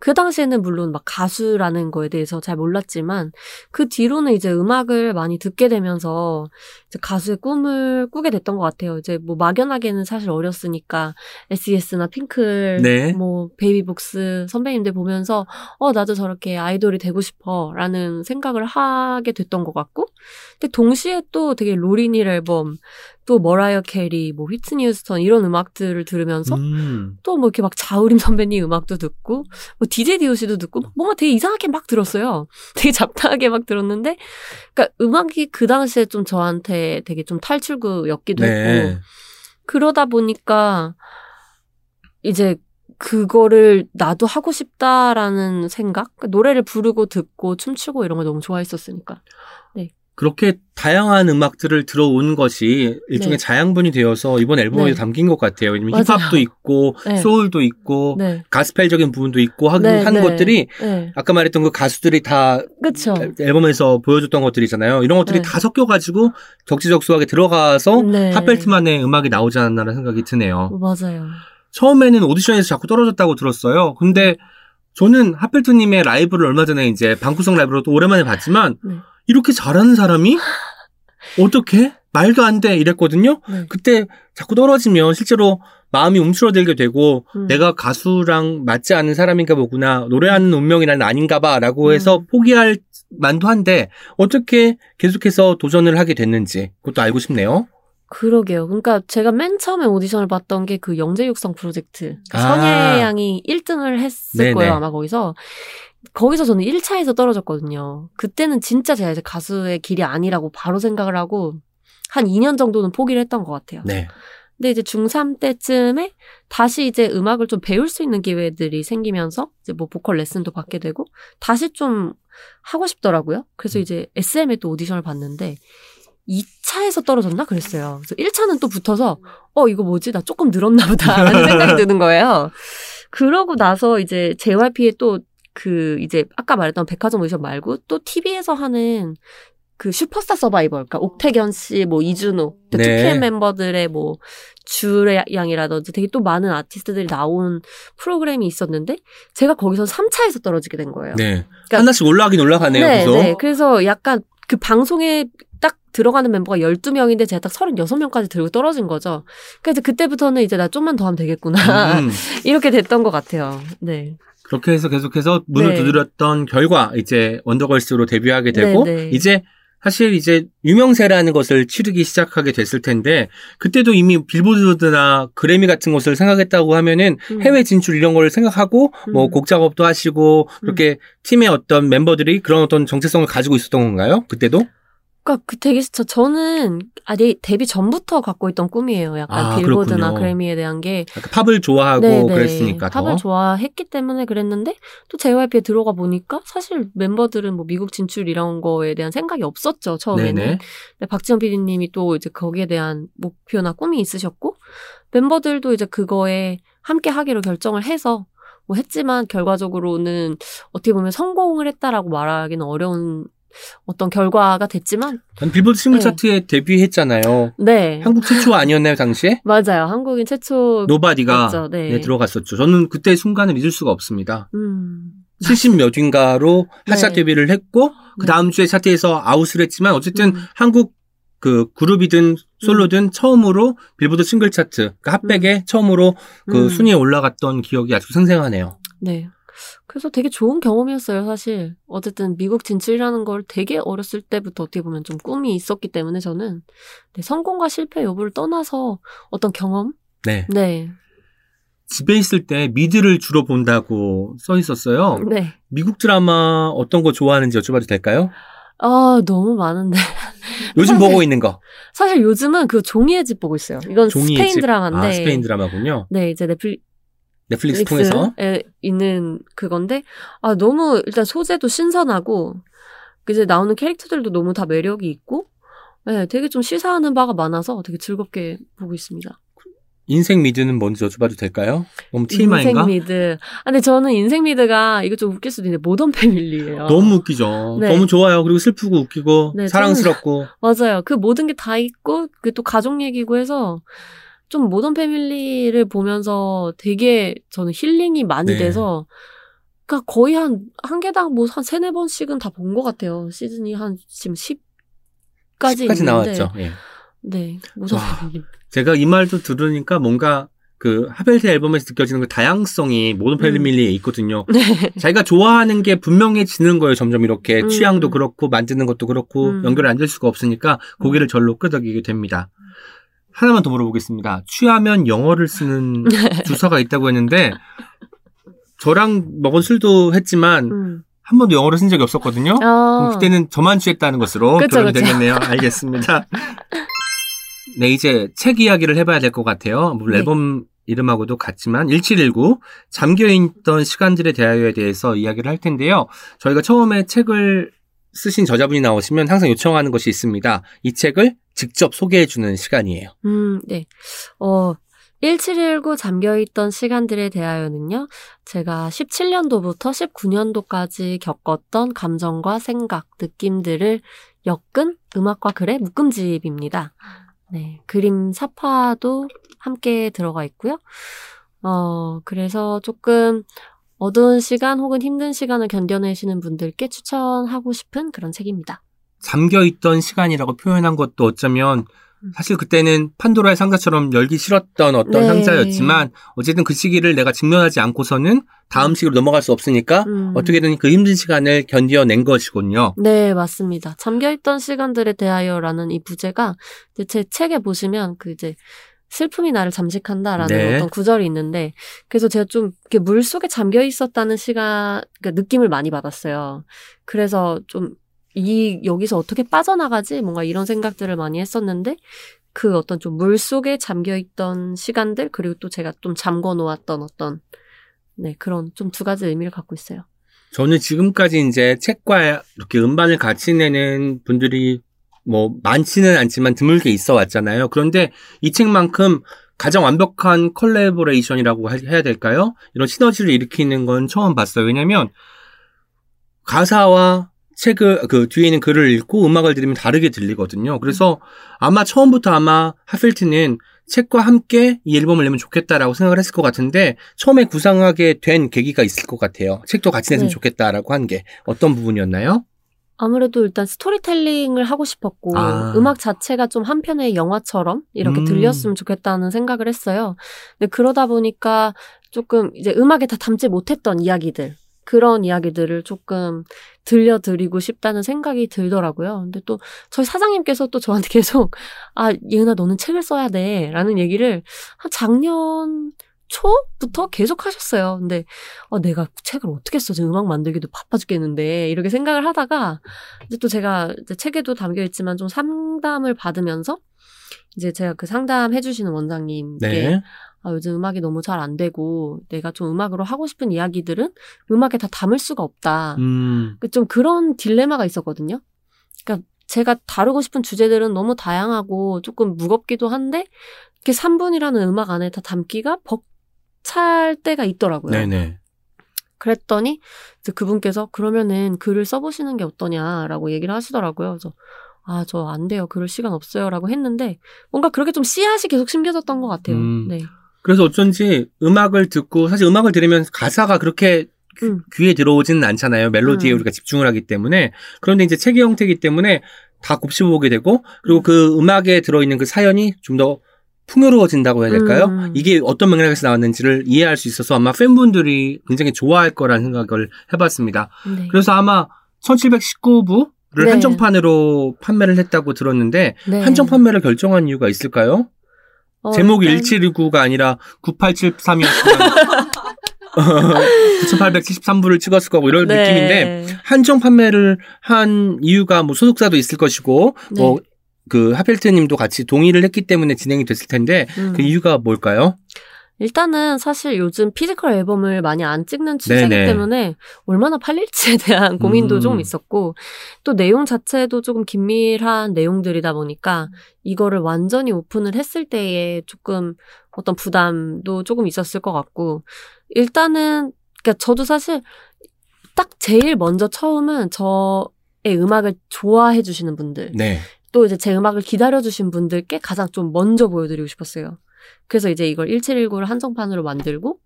그 당시에는 물론 막 가수라는 거에 대해서 잘 몰랐지만 그 뒤로는 이제 음악을 많이 듣게 되면서 이제 가수의 꿈을 꾸게 됐던 것 같아요. 이제 뭐 막연하게는 사실 어렸으니까 SES나 핑클, 네. 뭐 베이비복스 선배님들 보면서 어 나도 저렇게 아이돌이 되고 싶어라는 생각을 하게 됐던 것 같고, 근데 동시에 또 되게 로린 힐 앨범 또 머라이어 캐리, 뭐 휘트니 휴스턴 이런 음악들을 들으면서 음. 또뭐 이렇게 막 자우림 선배님 음악도 듣고 뭐 DJ DOC도 듣고 막 뭔가 되게 이상하게 막 들었어요. 되게 잡다하게 막 들었는데 그러니까 음악이 그 당시에 좀 저한테 되게 좀 탈출구였기도 했고 네. 그러다 보니까 이제 그거를 나도 하고 싶다라는 생각? 그러니까 노래를 부르고 듣고 춤추고 이런 걸 너무 좋아했었으니까. 그렇게 다양한 음악들을 들어온 것이 일종의 네. 자양분이 되어서 이번 앨범에 네. 담긴 것 같아요. 왜냐면 맞아요. 힙합도 있고, 네. 소울도 있고, 네. 가스펠적인 부분도 있고 하, 네, 한 네. 것들이 네. 아까 말했던 그 가수들이 다 그쵸. 앨범에서 보여줬던 것들이잖아요. 이런 것들이 네. 다 섞여가지고 적지적소하게 들어가서 네. 핫벨트만의 음악이 나오지 않았나라는 생각이 드네요. 어, 맞아요. 처음에는 오디션에서 자꾸 떨어졌다고 들었어요. 근데 저는 핫벨트님의 라이브를 얼마 전에 이제 방구석 라이브로 또 오랜만에 봤지만 네. 이렇게 잘하는 사람이 어떻게 말도 안 돼 이랬거든요. 네. 그때 자꾸 떨어지면 실제로 마음이 움츠러들게 되고 음. 내가 가수랑 맞지 않는 사람인가 보구나 노래하는 운명이란 아닌가 봐라고 해서 음. 포기할 만도 한데 어떻게 계속해서 도전을 하게 됐는지 그것도 알고 싶네요. 그러게요. 그러니까 제가 맨 처음에 오디션을 봤던 게 그 영재육성 프로젝트. 그러니까 아. 선예 양이 1등을 했을 네네. 거예요, 아마 거기서. 거기서 저는 1차에서 떨어졌거든요. 그때는 진짜 제가 이제 가수의 길이 아니라고 바로 생각을 하고 한 2년 정도는 포기를 했던 것 같아요. 네. 근데 이제 중3 때쯤에 다시 이제 음악을 좀 배울 수 있는 기회들이 생기면서 이제 뭐 보컬 레슨도 받게 되고 다시 좀 하고 싶더라고요. 그래서 이제 SM에 또 오디션을 봤는데 2차에서 떨어졌나 그랬어요. 그래서 1차는 또 붙어서 어 이거 뭐지 나 조금 늘었나 보다라는 생각이 드는 거예요. 그러고 나서 이제 JYP의 또 그 이제 아까 말했던 백화점 오디션 말고 또 TV에서 하는 그 슈퍼스타 서바이벌, 그러니까 옥태견 씨, 뭐 이준호, 네. 2PM 멤버들의 뭐 주양이라든지 되게 또 많은 아티스트들이 나온 프로그램이 있었는데 제가 거기서 3차에서 떨어지게 된 거예요. 네. 그러니까- 하나씩 올라가긴 올라가네요. 네, 계속. 네. 그래서 약간 그 방송에 딱 들어가는 멤버가 12명인데 제가 딱 36명까지 들고 떨어진 거죠. 그래서 그때부터는 이제 나 좀만 더 하면 되겠구나. 음. 이렇게 됐던 것 같아요. 네. 그렇게 해서 계속해서 문을 네. 두드렸던 결과 이제 원더걸스로 데뷔하게 되고 네, 네. 이제 사실 이제 유명세라는 것을 치르기 시작하게 됐을 텐데 그때도 이미 빌보드나 그래미 같은 것을 생각했다고 하면은 음. 해외 진출 이런 걸 생각하고 뭐 음. 곡 작업도 하시고 그렇게 팀의 어떤 멤버들이 그런 어떤 정체성을 가지고 있었던 건가요? 그때도? 그러니까 그 되게 저 저는 아 네, 데뷔 전부터 갖고 있던 꿈이에요. 약간 아, 빌보드나 그렇군요. 그래미에 대한 게 팝을 좋아하고 네, 네. 그랬으니까 더. 팝을 좋아했기 때문에 그랬는데 또 JYP에 들어가 보니까 사실 멤버들은 뭐 미국 진출 이런 거에 대한 생각이 없었죠 처음에는. 네네. 근데 박지원 PD님이 또 이제 거기에 대한 목표나 꿈이 있으셨고 멤버들도 이제 그거에 함께 하기로 결정을 해서 뭐 했지만 결과적으로는 어떻게 보면 성공을 했다라고 말하기는 어려운 어떤 결과가 됐지만 전 빌보드 싱글 네. 차트에 데뷔했잖아요. 네 한국 최초 아니었나요 당시에? 맞아요 한국인 최초 Nobody가 네. 네, 들어갔었죠. 저는 그때 순간을 잊을 수가 없습니다. 음 70 몇 인가로 핫샷 네. 데뷔를 했고 그 다음 주에 차트에서 아웃을 했지만 어쨌든 음. 한국 그 그룹이든 솔로든 처음으로 빌보드 싱글 차트 그 핫백에 처음으로 그 음. 순위에 올라갔던 기억이 아주 생생하네요. 네. 그래서 되게 좋은 경험이었어요, 사실. 어쨌든 미국 진출이라는 걸 되게 어렸을 때부터 어떻게 보면 좀 꿈이 있었기 때문에 저는 네, 성공과 실패 여부를 떠나서 어떤 경험? 네. 네. 집에 있을 때 미드를 주로 본다고 써 있었어요. 네. 미국 드라마 어떤 거 좋아하는지 여쭤봐도 될까요? 아, 너무 많은데. 요즘 사실- 보고 있는 거. 사실 요즘은 그 종이의 집 보고 있어요. 이건 종이의 스페인 집. 드라마인데. 아, 스페인 드라마군요. 네, 이제 넷플릭스 넷플릭스 통해서. 에 있는 그건데 아 너무 일단 소재도 신선하고 이제 나오는 캐릭터들도 너무 다 매력이 있고 네, 되게 좀 시사하는 바가 많아서 되게 즐겁게 보고 있습니다. 인생 미드는 뭔지 여쭤봐도 될까요? 너무 TMI인가? 인생 미드. 아, 근데 저는 인생 미드가 이거 좀 웃길 수도 있는데 Modern Family예요. 너무 웃기죠. 네. 너무 좋아요. 그리고 슬프고 웃기고 네, 사랑스럽고. 맞아요. 그 모든 게 다 있고 그 또 가족 얘기고 해서 좀 모던 패밀리를 보면서 되게 저는 힐링이 많이 네. 돼서 그러니까 거의 한 한 개당 뭐 한 세네 번씩은 다 본 것 같아요. 시즌이 한 지금 10까지 10까지 있는데 나왔죠. 예. 네. 모던 와. 패밀리. 제가 이 말도 들으니까 뭔가 그 하벨트 앨범에서 느껴지는 그 다양성이 모든 패밀리에 있거든요. 네. 자기가 좋아하는 게 분명해지는 거예요. 점점 이렇게 음. 취향도 그렇고 만드는 것도 그렇고 음. 연결이 안될 수가 없으니까 고개를 절로 끄덕이게 됩니다. 하나만 더 물어보겠습니다. 취하면 영어를 쓰는 주사가 있다고 했는데 저랑 먹은 술도 했지만 음. 한 번도 영어를 쓴 적이 없었거든요. 아. 그때는 저만 취했다는 것으로 그쵸, 결론이. 되겠네요. 알겠습니다. 네, 이제 책 이야기를 해봐야 될 것 같아요. 물론 네. 앨범 이름하고도 같지만 1719 잠겨 있던 시간들에 대하여에 대해서 이야기를 할 텐데요. 저희가 처음에 책을 쓰신 저자분이 나오시면 항상 요청하는 것이 있습니다. 이 책을 직접 소개해 주는 시간이에요. 음, 네. 어, 1719 잠겨있던 시간들에 대하여는요, 제가 17년도부터 19년도까지 겪었던 감정과 생각, 느낌들을 엮은 음악과 글의 묶음집입니다. 네. 그림 사파도 함께 들어가 있고요. 어, 그래서 조금 어두운 시간 혹은 힘든 시간을 견뎌내시는 분들께 추천하고 싶은 그런 책입니다. 잠겨있던 시간이라고 표현한 것도 어쩌면 음. 사실 그때는 판도라의 상자처럼 열기 싫었던 어떤 네. 상자였지만 어쨌든 그 시기를 내가 직면하지 않고서는 다음 시기로 넘어갈 수 없으니까 음. 어떻게든 그 힘든 시간을 견뎌낸 것이군요. 네, 맞습니다. 잠겨있던 시간들에 대하여라는 이 부제가 제 책에 보시면 그 이제 슬픔이 나를 잠식한다라는 네. 어떤 구절이 있는데 그래서 제가 좀 이렇게 물 속에 잠겨 있었다는 시간 그러니까 느낌을 많이 받았어요. 그래서 좀 이 여기서 어떻게 빠져나가지 뭔가 이런 생각들을 많이 했었는데 그 어떤 좀 물 속에 잠겨 있던 시간들 그리고 또 제가 좀 잠궈 놓았던 어떤 네 그런 좀 두 가지 의미를 갖고 있어요. 저는 지금까지 이제 책과 이렇게 음반을 같이 내는 분들이 뭐 많지는 않지만 드물게 있어 왔잖아요. 그런데 이 책만큼 가장 완벽한 collaboration이라고 하- 해야 될까요? 이런 시너지를 일으키는 건 처음 봤어요. 왜냐면 가사와 책을 그 뒤에 있는 글을 읽고 음악을 들으면 다르게 들리거든요. 그래서 아마 처음부터 아마 하필트는 책과 함께 이 앨범을 내면 좋겠다라고 생각을 했을 것 같은데 처음에 구상하게 된 계기가 있을 것 같아요. 책도 같이 냈으면 네. 좋겠다라고 한 게 어떤 부분이었나요? 아무래도 일단 스토리텔링을 하고 싶었고 아. 음악 자체가 좀 한편의 영화처럼 이렇게 음. 들렸으면 좋겠다는 생각을 했어요. 근데 그러다 보니까 조금 이제 음악에 다 담지 못했던 이야기들 그런 이야기들을 조금 들려드리고 싶다는 생각이 들더라고요. 근데 또 저희 사장님께서 또 저한테 계속 아 예은아 너는 책을 써야 돼라는 얘기를 한 작년 초부터 계속 하셨어요. 근데 어, 내가 책을 어떻게 써? 지금 음악 만들기도 바빠 죽겠는데 이렇게 생각을 하다가 이제 또 제가 이제 책에도 담겨 있지만 좀 상담을 받으면서 이제 제가 그 상담 해 주시는 원장님께 네. 아, 요즘 음악이 너무 잘 안 되고 내가 좀 음악으로 하고 싶은 이야기들은 음악에 다 담을 수가 없다. 음. 그좀 그런 딜레마가 있었거든요. 그러니까 제가 다루고 싶은 주제들은 너무 다양하고 조금 무겁기도 한데 이렇게 3분이라는 음악 안에 다 담기가 벅찰 때가 있더라고요. 네네. 그랬더니 그분께서 그러면은 글을 써보시는 게 어떠냐라고 얘기를 하시더라고요. 그래서 아, 저 안 돼요. 그럴 시간 없어요 라고 했는데 뭔가 그렇게 좀 씨앗이 계속 심겨졌던 것 같아요. 음. 네. 그래서 어쩐지 음악을 듣고 사실 음악을 들으면 가사가 그렇게 귀- 음. 귀에 들어오지는 않잖아요. 멜로디에 음. 우리가 집중을 하기 때문에. 그런데 이제 책의 형태이기 때문에 다 곱씹어보게 되고 그리고 그 음악에 들어있는 그 사연이 좀 더 풍요로워진다고 해야 될까요? 음. 이게 어떤 맥락에서 나왔는지를 이해할 수 있어서 아마 팬분들이 굉장히 좋아할 거라는 생각을 해봤습니다. 네. 그래서 아마 1719부를 네. 한정판으로 판매를 했다고 들었는데 네. 한정 판매를 결정한 이유가 있을까요? 어, 제목이 일단- 1719가 아니라 9873이었으면 9873부를 찍었을 거고 이런 네. 느낌인데 한정 판매를 한 이유가 뭐 소속사도 있을 것이고 네. 뭐그 핫펠트님도 같이 동의를 했기 때문에 진행이 됐을 텐데 음. 그 이유가 뭘까요? 일단은 사실 요즘 physical 앨범을 많이 안 찍는 추세이기 네네. 때문에 얼마나 팔릴지에 대한 고민도 음. 좀 있었고 또 내용 자체도 조금 긴밀한 내용들이다 보니까 이거를 완전히 오픈을 했을 때에 조금 어떤 부담도 조금 있었을 것 같고 일단은 그러니까 저도 사실 딱 제일 먼저 처음은 저의 음악을 좋아해 주시는 분들 네. 또 이제 제 음악을 기다려 주신 분들께 가장 좀 먼저 보여드리고 싶었어요. 그래서 이제 이걸 1719를 한정판으로 만들고,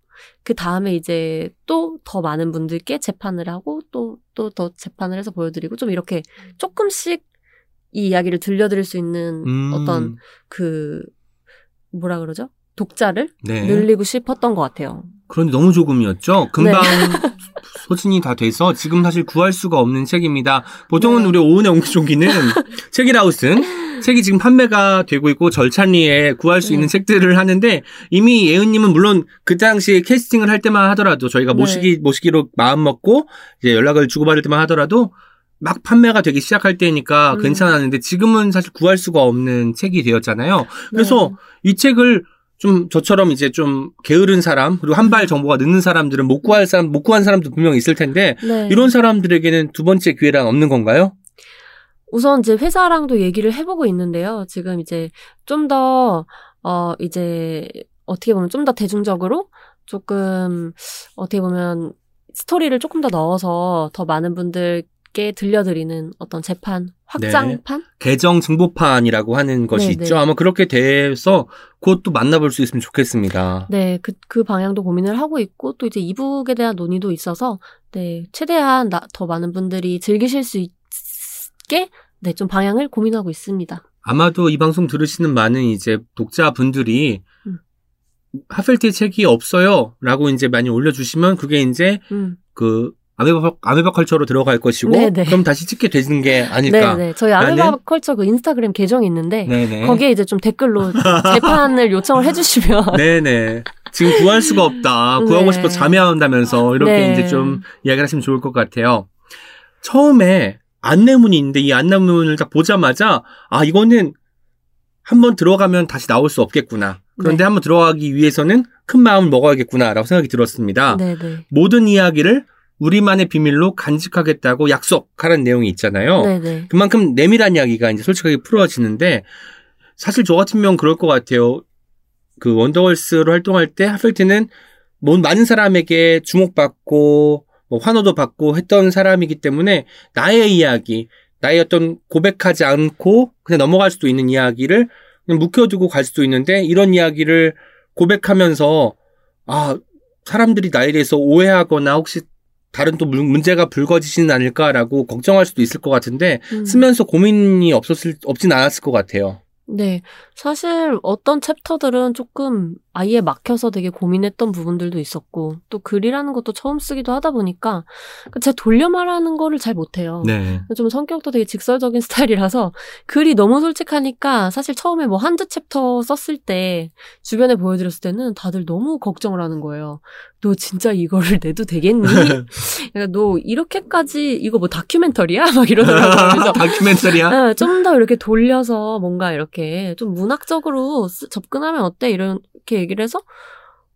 그 다음에 이제 또 더 많은 분들께 재판을 하고, 또, 또 더 재판을 해서 보여드리고, 좀 이렇게 조금씩 이 이야기를 들려드릴 수 있는 음, 어떤 그, 뭐라 그러죠? 독자를 네. 늘리고 싶었던 것 같아요. 그런데 너무 조금이었죠. 금방 네. 소진이 다 돼서 지금 사실 구할 수가 없는 책입니다. 보통은 네. 우리 오은의 옹기종기는 책이라우스는 책이 지금 판매가 되고 있고 절찬리에 구할 수 네. 있는 책들을 하는데 이미 예은님은 물론 그 당시에 캐스팅을 할 때만 하더라도 저희가 네. 모시기 모시기로 마음 먹고 이제 연락을 주고받을 때만 하더라도 막 판매가 되기 시작할 때니까 음. 괜찮았는데 지금은 사실 구할 수가 없는 책이 되었잖아요. 그래서 네. 이 책을 좀 저처럼 이제 좀 게으른 사람 그리고 한 발 정보가 늦는 사람들은 못 구할 사람 못 구한 사람도 분명 있을 텐데 네. 이런 사람들에게는 두 번째 기회란 없는 건가요? 우선 이제 회사랑도 얘기를 해보고 있는데요. 지금 이제 좀 더, 어, 이제 어떻게 보면 좀 더 대중적으로 조금 어떻게 보면 스토리를 조금 더 넣어서 더 많은 분들 께 들려드리는 어떤 재판, 확장판? 개정 증보판이라고 하는 것이 네, 있죠. 네. 아마 그렇게 돼서 곧또 만나볼 수 있으면 좋겠습니다. 네, 그, 그 방향도 고민을 하고 있고, 또 이제 이북에 대한 논의도 있어서, 네, 최대한 나, 더 많은 분들이 즐기실 수 있게, 네, 좀 방향을 고민하고 있습니다. 아마도 이 방송 들으시는 많은 이제 독자분들이 음. 하펠트의 책이 없어요라고 이제 많이 올려주시면 그게 이제 음. 그 아메바 아메바 컬처로 들어갈 것이고 네네. 그럼 다시 찍게 되는 게 아닐까. 네, 네. 저희 아메바 컬처 그 인스타그램 계정이 있는데, 네네. 거기에 이제 좀 댓글로 재판을 요청을 해주시면. 네네. 지금 구할 수가 없다. 네. 구하고 싶어 잠해한다면서 이렇게 네. 이제 좀 이야기를 하시면 좋을 것 같아요. 처음에 안내문이 있는데 이 안내문을 딱 보자마자 아 이거는 한번 들어가면 다시 나올 수 없겠구나. 그런데 네. 한번 들어가기 위해서는 큰 마음을 먹어야겠구나라고 생각이 들었습니다. 네네. 모든 이야기를 우리만의 비밀로 간직하겠다고 약속하는 내용이 있잖아요. 네네. 그만큼 내밀한 이야기가 이제 솔직하게 풀어지는데 사실 저 같으면 그럴 것 같아요. 그 원더걸스로 활동할 때 하펠트는 뭐 많은 사람에게 주목받고 뭐 환호도 받고 했던 사람이기 때문에 나의 이야기, 나의 어떤 고백하지 않고 그냥 넘어갈 수도 있는 이야기를 그냥 묵혀두고 갈 수도 있는데 이런 이야기를 고백하면서 아 사람들이 나에 대해서 오해하거나 혹시 다른 또 문- 문제가 불거지지는 않을까라고 걱정할 수도 있을 것 같은데 음. 쓰면서 고민이 없었을 없진 않았을 것 같아요. 네. 사실 어떤 챕터들은 조금 아예 막혀서 되게 고민했던 부분들도 있었고, 또 글이라는 것도 처음 쓰기도 하다 보니까, 제가 돌려 말하는 거를 잘 못해요. 네. 좀 성격도 되게 직설적인 스타일이라서 글이 너무 솔직하니까 사실 처음에 뭐 한두 챕터 썼을 때 주변에 보여드렸을 때는 다들 너무 걱정을 하는 거예요. 너 진짜 이거를 내도 되겠니? 그러니까 너 이렇게까지 이거 뭐 다큐멘터리야? 막 이러더라고요. 다큐멘터리야? 좀더 이렇게 돌려서 뭔가 이렇게 좀 문학적으로 쓰- 접근하면 어때? 이렇게 얘기를 해서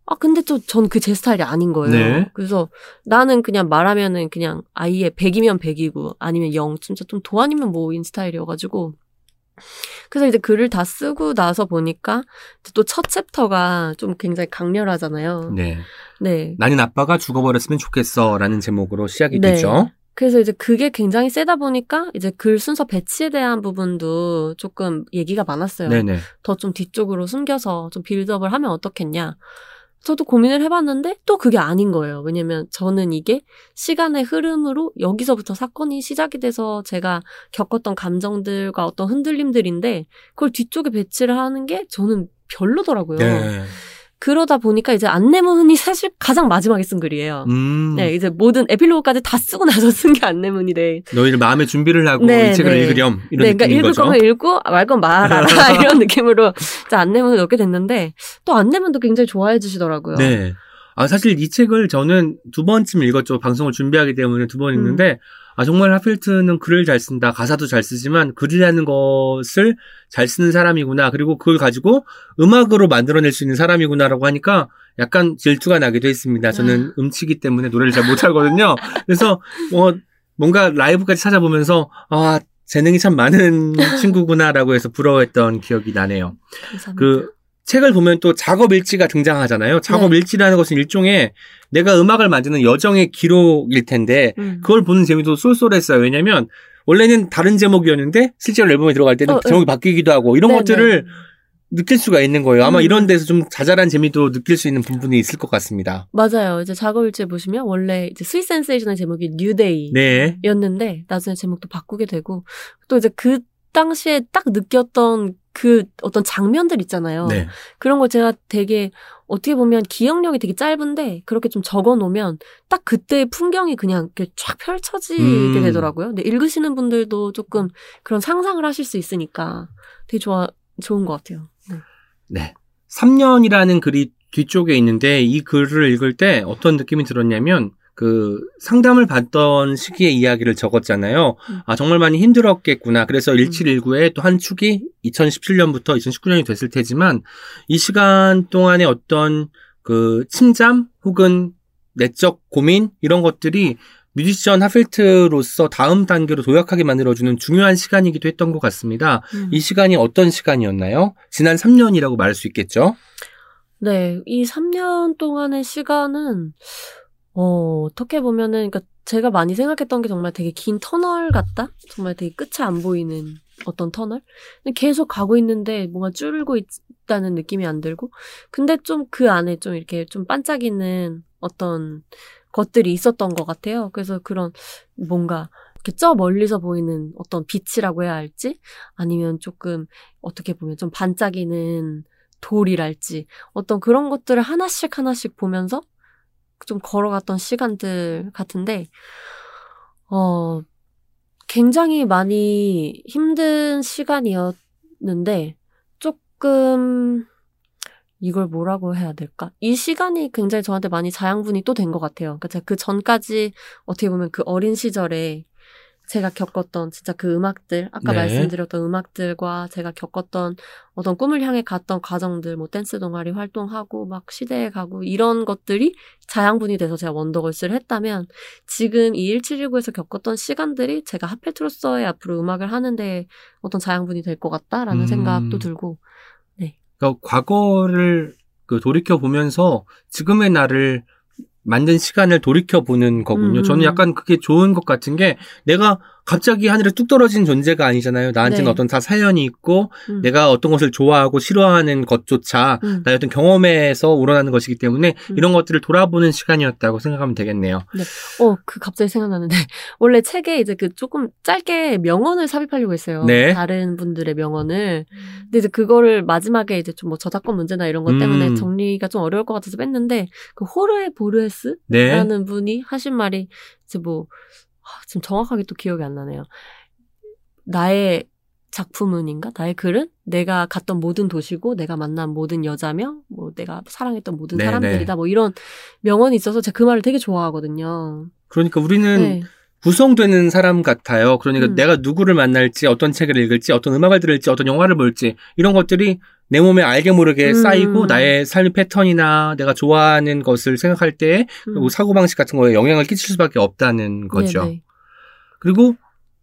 아 근데 또 전 그 제 스타일이 아닌 거예요. 네. 그래서 나는 그냥 말하면은 그냥 아예 100이면 100이고 아니면 0 진짜 좀 도안이면 뭐인 스타일이어가지고 그래서 이제 글을 다 쓰고 나서 보니까 또 첫 챕터가 좀 굉장히 강렬하잖아요. 네. 네. 나는 아빠가 죽어버렸으면 좋겠어라는 제목으로 시작이 네. 되죠. 그래서 이제 그게 굉장히 세다 보니까 이제 글 순서 배치에 대한 부분도 조금 얘기가 많았어요. 네네. 더좀 뒤쪽으로 숨겨서 좀 빌드업을 하면 어떻겠냐. 저도 고민을 해봤는데 또 그게 아닌 거예요. 왜냐면 저는 이게 시간의 흐름으로 여기서부터 사건이 시작이 돼서 제가 겪었던 감정들과 어떤 흔들림들인데 그걸 뒤쪽에 배치를 하는 게 저는 별로더라고요. 네. 그러다 보니까 이제 안내문이 사실 가장 마지막에 쓴 글이에요. 음. 네, 이제 모든 에필로그까지 다 쓰고 나서 쓴 게 안내문이래. 너희를 마음의 준비를 하고 네, 이 책을 네. 읽으렴 이런 네, 그러니까 읽을 거죠. 거면 읽고 말 건 말아라 이런 느낌으로 이제 안내문을 넣게 됐는데 또 안내문도 굉장히 좋아해 주시더라고요. 네. 아, 사실 이 책을 저는 두 번쯤 읽었죠. 방송을 준비하기 때문에 두번 음. 읽는데, 아, 정말 하필트는 글을 잘 쓴다. 가사도 잘 쓰지만 글이라는 것을 잘 쓰는 사람이구나. 그리고 그걸 가지고 음악으로 만들어낼 수 있는 사람이구나라고 하니까 약간 질투가 나기도 했습니다. 저는 음치기 때문에 노래를 잘 못하거든요. 그래서 뭐, 뭔가 라이브까지 찾아보면서, 아, 재능이 참 많은 친구구나라고 해서 부러워했던 기억이 나네요. 감사합니다. 그 책을 보면 또 작업 일지가 등장하잖아요. 작업 네. 일지라는 것은 일종의 내가 음악을 만드는 여정의 기록일 텐데 음. 그걸 보는 재미도 쏠쏠했어요. 왜냐면 원래는 다른 제목이었는데 실제로 앨범에 들어갈 때는 어, 제목이 바뀌기도 하고 이런 네, 것들을 네. 느낄 수가 있는 거예요. 아마 음. 이런 데서 좀 자잘한 재미도 느낄 수 있는 부분이 있을 것 같습니다. 맞아요. 이제 작업일지 보시면 원래 이제 Sweet Sensation의 제목이 New Day. 네. 였는데 나중에 제목도 바꾸게 되고 또 이제 그 당시에 딱 느꼈던 그 어떤 장면들 있잖아요. 네. 그런 걸 제가 되게 어떻게 보면 기억력이 되게 짧은데 그렇게 좀 적어 놓으면 딱 그때의 풍경이 그냥 이렇게 쫙 펼쳐지게 음. 되더라고요. 근데 읽으시는 분들도 조금 그런 상상을 하실 수 있으니까 되게 좋아 좋은 것 같아요. 네. 네. 3년이라는 글이 뒤쪽에 있는데 이 글을 읽을 때 어떤 느낌이 들었냐면 그 상담을 받던 시기의 이야기를 적었잖아요. 음. 아 정말 많이 힘들었겠구나. 그래서 1719의 또 한 축이 2017년부터 2019년이 됐을 테지만 이 시간 동안의 어떤 그 침잠 혹은 내적 고민 이런 것들이 뮤지션 하필트로서 다음 단계로 도약하게 만들어주는 중요한 시간이기도 했던 것 같습니다. 음. 이 시간이 어떤 시간이었나요? 지난 3년이라고 말할 수 있겠죠? 네, 이 3년 동안의 시간은, 어, 어떻게 보면은, 그니까 제가 많이 생각했던 게 정말 되게 긴 터널 같다? 정말 되게 끝이 안 보이는 어떤 터널? 계속 가고 있는데 뭔가 줄고 있다는 느낌이 안 들고, 근데 좀 그 안에 좀 이렇게 좀 반짝이는 어떤 것들이 있었던 것 같아요. 그래서 그런 뭔가, 이렇게 저 멀리서 보이는 어떤 빛이라고 해야 할지, 아니면 조금 어떻게 보면 좀 반짝이는 돌이랄지 어떤 그런 것들을 하나씩 하나씩 보면서 좀 걸어갔던 시간들 같은데 어 굉장히 많이 힘든 시간이었는데 조금 이걸 뭐라고 해야 될까? 이 시간이 굉장히 저한테 많이 자양분이 또 된 것 같아요. 그러니까 제가 그 전까지 어떻게 보면 그 어린 시절에 제가 겪었던 진짜 그 음악들, 아까 네. 말씀드렸던 음악들과 제가 겪었던 어떤 꿈을 향해 갔던 과정들, 뭐 댄스 동아리 활동하고 막 시대에 가고 이런 것들이 자양분이 돼서 제가 원더걸스를 했다면 지금 이 1719에서 겪었던 시간들이 제가 하페트로서의 앞으로 음악을 하는데 어떤 자양분이 될 것 같다라는 음. 생각도 들고 그러니까 과거를 그 돌이켜 보면서 지금의 나를 만든 시간을 돌이켜 보는 거군요. 음. 저는 약간 그게 좋은 것 같은 게 내가 갑자기 하늘에 뚝 떨어진 존재가 아니잖아요. 나한테는 네. 어떤 다 사연이 있고 음. 내가 어떤 것을 좋아하고 싫어하는 것조차 음. 나의 어떤 경험에서 우러나는 것이기 때문에 음. 이런 것들을 돌아보는 시간이었다고 생각하면 되겠네요. 어, 그 갑자기 생각나는데 원래 책에 이제 그 조금 짧게 명언을 삽입하려고 했어요. 네. 다른 분들의 명언을. 근데 이제 그거를 마지막에 이제 좀 뭐 저작권 문제나 이런 것 때문에 음. 정리가 좀 어려울 것 같아서 뺐는데 그 호르에 보르헤스라는 네. 분이 하신 말이 이제 뭐 아, 지금 정확하게 또 기억이 안 나네요. 나의 작품은인가? 나의 글은 내가 갔던 모든 도시고 내가 만난 모든 여자며 뭐 내가 사랑했던 모든 네, 사람들이다. 뭐 이런 명언이 있어서 제가 그 말을 되게 좋아하거든요. 그러니까 우리는 네. 구성되는 사람 같아요. 그러니까 음. 내가 누구를 만날지, 어떤 책을 읽을지, 어떤 음악을 들을지, 어떤 영화를 볼지 이런 것들이 내 몸에 알게 모르게 음. 쌓이고 나의 삶의 패턴이나 내가 좋아하는 것을 생각할 때 음. 뭐 사고 방식 같은 거에 영향을 끼칠 수밖에 없다는 거죠. 네네. 그리고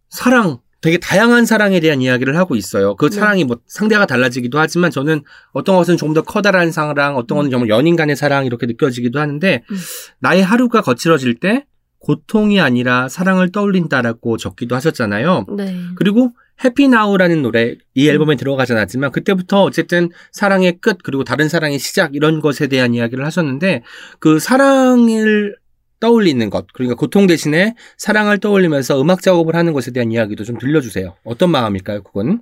사랑, 되게 다양한 사랑에 대한 이야기를 하고 있어요. 그 네. 사랑이 뭐 상대가 달라지기도 하지만 저는 어떤 것은 조금 더 커다란 사랑, 어떤 것은 정말 연인 간의 사랑 이렇게 느껴지기도 하는데 음. 나의 하루가 거칠어질 때 고통이 아니라 사랑을 떠올린다라고 적기도 하셨잖아요. 네. 그리고 해피나우라는 노래 이 음. 앨범에 들어가진 않았지만 그때부터 어쨌든 사랑의 끝 그리고 다른 사랑의 시작 이런 것에 대한 이야기를 하셨는데 그 사랑을 떠올리는 것 그러니까 고통 대신에 사랑을 떠올리면서 음악 작업을 하는 것에 대한 이야기도 좀 들려주세요. 어떤 마음일까요, 그건?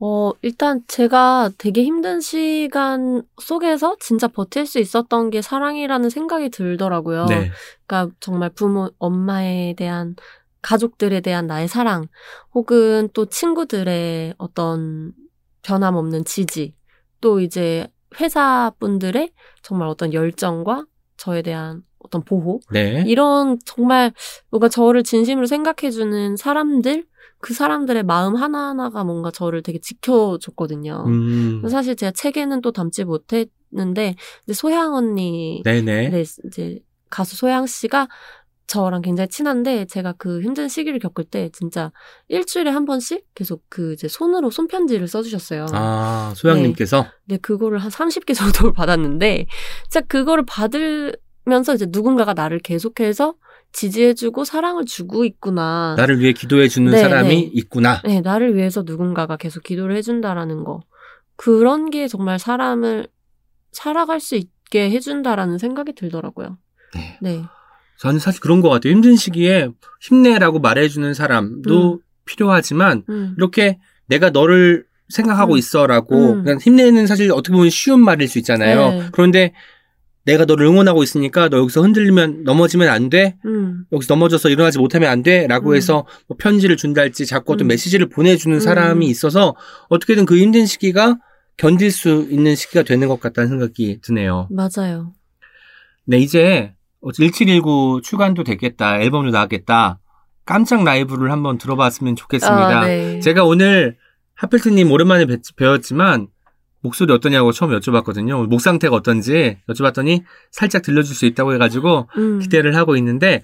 어, 일단 제가 되게 힘든 시간 속에서 진짜 버틸 수 있었던 게 사랑이라는 생각이 들더라고요. 네. 그러니까 정말 부모, 엄마에 대한 가족들에 대한 나의 사랑, 혹은 또 친구들의 어떤 변함없는 지지, 또 이제 회사 분들의 정말 어떤 열정과 저에 대한 어떤 보호, 네. 이런 정말 뭔가 저를 진심으로 생각해주는 사람들, 그 사람들의 마음 하나하나가 뭔가 저를 되게 지켜줬거든요. 음. 사실 제가 책에는 또 담지 못했는데, 이제 소향 언니, 네네. 네, 이제 가수 소양 씨가 저랑 굉장히 친한데 제가 그 힘든 시기를 겪을 때 진짜 일주일에 한 번씩 계속 그 이제 손으로 손편지를 써주셨어요. 아, 소양님께서? 근데 그거를 한 30개 정도를 받았는데 진짜 그거를 받으면서 이제 누군가가 나를 계속해서 지지해주고 사랑을 주고 있구나. 나를 위해 기도해주는 네, 사람이 네. 있구나. 네, 나를 위해서 누군가가 계속 기도를 해준다라는 거. 그런 게 정말 사람을 살아갈 수 있게 해준다라는 생각이 들더라고요. 네. 네. 저는 사실 그런 것 같아요. 힘든 시기에 힘내라고 말해주는 사람도 필요하지만 음. 이렇게 내가 너를 생각하고 음. 있어라고 음. 그냥 힘내는 사실 어떻게 보면 쉬운 말일 수 있잖아요. 네. 그런데 내가 너를 응원하고 있으니까 너 여기서 흔들리면 넘어지면 안 돼. 음. 여기서 넘어져서 일어나지 못하면 안 돼. 라고 음. 해서 뭐 편지를 준달지 자꾸 어떤 음. 메시지를 보내 주는 음. 사람이 있어서 어떻게든 그 힘든 시기가 견딜 수 있는 시기가 되는 것 같다는 생각이 드네요. 맞아요. 네, 이제 1719 출간도 됐겠다. 앨범도 나왔겠다. 깜짝 라이브를 한번 들어봤으면 좋겠습니다. 아, 네. 제가 오늘 하필트님 오랜만에 뵀, 배웠지만 목소리 어떠냐고 처음 여쭤봤거든요. 목 상태가 어떤지 여쭤봤더니 살짝 들려줄 수 있다고 해가지고 음. 기대를 하고 있는데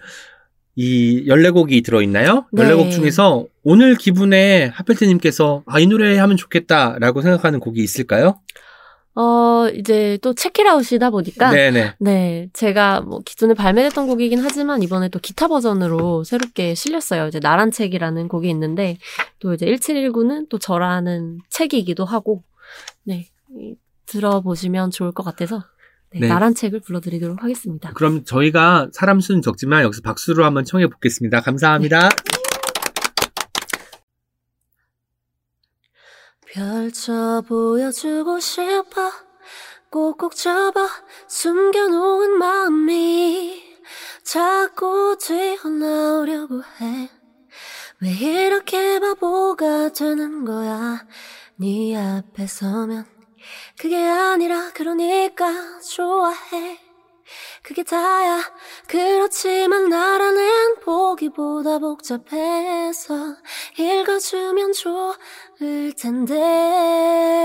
이 14곡이 들어있나요? 네. 14곡 중에서 오늘 기분에 하필트님께서 아, 이 노래 하면 좋겠다라고 생각하는 곡이 있을까요? 어, 이제 또 체키라웃이다 보니까. 네네. 네, 제가 뭐 기존에 발매됐던 곡이긴 하지만 이번에 또 기타 버전으로 새롭게 실렸어요. 이제 나란 책이라는 곡이 있는데 또 이제 1719는 또 저라는 책이기도 하고 네, 이- 들어보시면 좋을 것 같아서 네, 네. 나란 책을 불러드리도록 하겠습니다. 그럼 저희가 사람 수는 적지만 여기서 박수로 한번 청해 보겠습니다. 감사합니다. 펼쳐 보여주고 싶어 꼭꼭 잡아 숨겨놓은 마음이 자꾸 튀어나오려고 해 왜 이렇게 바보가 되는 거야 네 앞에 서면 그게 아니라 그러니까 좋아해. 그게 다야. 그렇지만 나라는 보기보다 복잡해서 읽어주면 좋을 텐데.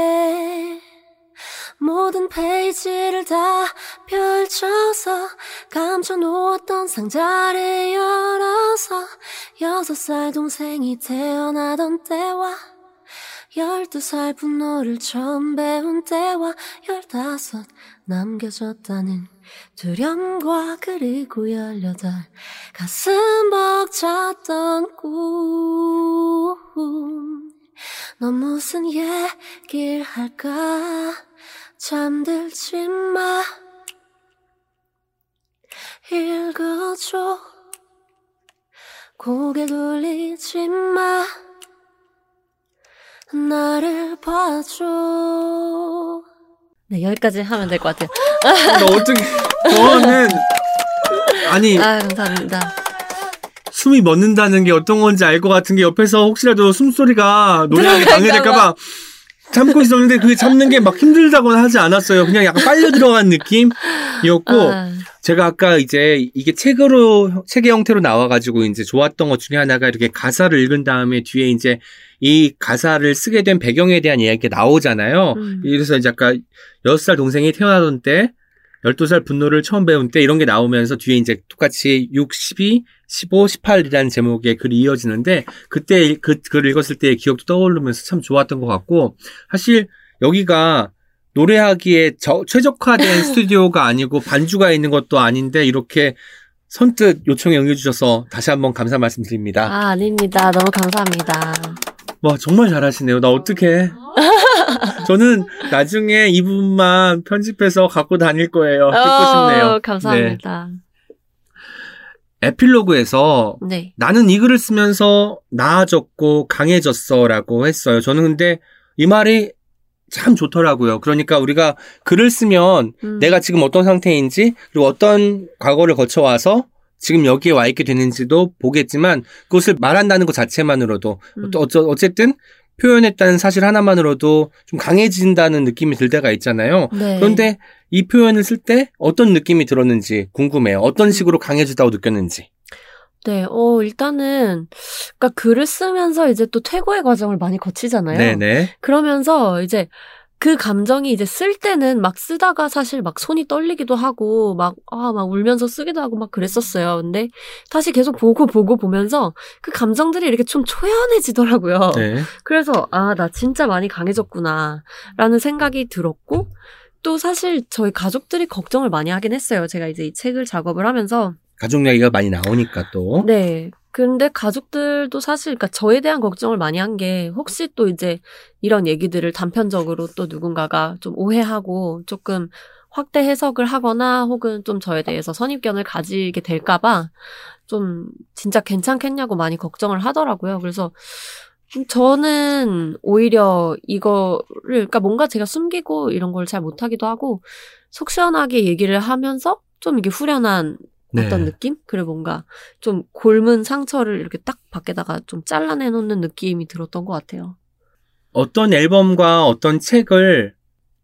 모든 페이지를 다 펼쳐서 감춰놓았던 상자를 열어서 여섯 살 동생이 태어나던 때와 열두 살 분노를 처음 배운 때와 열다섯 남겨졌다는 두려움과 그리고 열여덟 가슴 벅찼던 꿈. 넌 무슨 얘기를 할까? 잠들지 마. 읽어줘. 고개 돌리지 마. 나를 봐줘. 네, 여기까지 하면 될 것 같아요. 너 어떻게 저는 아니 아, 감사합니다. 숨이 멎는다는 게 어떤 건지 알 것 같은 게 옆에서 혹시라도 숨소리가 노래하기 방해될까봐 참고 있었는데 그게 참는 게 막 힘들다고는 하지 않았어요. 그냥 약간 빨려 들어간 느낌이었고 아, 제가 아까 이제 이게 책으로 책의 형태로 나와가지고 이제 좋았던 것 중에 하나가 이렇게 가사를 읽은 다음에 뒤에 이제 이 가사를 쓰게 된 배경에 대한 이야기가 나오잖아요. 음. 그래서 이제 아까 6살 동생이 태어나던 때, 12살 분노를 처음 배운 때 이런 게 나오면서 뒤에 이제 똑같이 6, 12, 15, 18이라는 제목의 글이 이어지는데 그때 그 글을 읽었을 때의 기억도 떠오르면서 참 좋았던 것 같고 사실 여기가 노래하기에 저- 최적화된 스튜디오가 아니고 반주가 있는 것도 아닌데 이렇게 선뜻 요청에 응해주셔서 다시 한번 감사 말씀드립니다. 아, 아닙니다. 너무 감사합니다. 와 정말 잘하시네요. 나 어떡해. 저는 나중에 이 부분만 편집해서 갖고 다닐 거예요. 듣고 싶네요. 어, 감사합니다. 네. 에필로그에서 네. 나는 이 글을 쓰면서 나아졌고 강해졌어라고 했어요. 저는 근데 이 말이 참 좋더라고요. 그러니까 우리가 글을 쓰면 음. 내가 지금 어떤 상태인지 그리고 어떤 과거를 거쳐와서 지금 여기에 와 있게 되는지도 보겠지만 그것을 말한다는 것 자체만으로도 음. 어, 어쨌든 표현했다는 사실 하나만으로도 좀 강해진다는 느낌이 들 때가 있잖아요. 네. 그런데 이 표현을 쓸 때 어떤 느낌이 들었는지 궁금해요. 어떤 식으로 강해지다고 느꼈는지. 네, 어, 일단은, 그니까 글을 쓰면서 이제 또 퇴고의 과정을 많이 거치잖아요. 네네. 그러면서 이제 그 감정이 이제 쓸 때는 막 쓰다가 사실 막 손이 떨리기도 하고 막, 아, 막 울면서 쓰기도 하고 막 그랬었어요. 근데 다시 계속 보고 보고 보면서 그 감정들이 이렇게 좀 초연해지더라고요. 네. 그래서, 아, 나 진짜 많이 강해졌구나. 라는 생각이 들었고, 또 사실 저희 가족들이 걱정을 많이 하긴 했어요. 제가 이제 이 책을 작업을 하면서. 가족 이야기가 많이 나오니까 또. 네. 근데 가족들도 사실, 그러니까 저에 대한 걱정을 많이 한 게, 혹시 또 이제 이런 얘기들을 단편적으로 또 누군가가 좀 오해하고 조금 확대 해석을 하거나 혹은 좀 저에 대해서 선입견을 가지게 될까봐 좀 진짜 괜찮겠냐고 많이 걱정을 하더라고요. 그래서 저는 오히려 이거를, 그러니까 뭔가 제가 숨기고 이런 걸 잘 못하기도 하고, 속 시원하게 얘기를 하면서 좀 이게 후련한 네. 어떤 느낌? 그리고 뭔가 좀 골문 상처를 이렇게 딱 밖에다가 좀 잘라내 놓는 느낌이 들었던 것 같아요. 어떤 앨범과 어떤 책을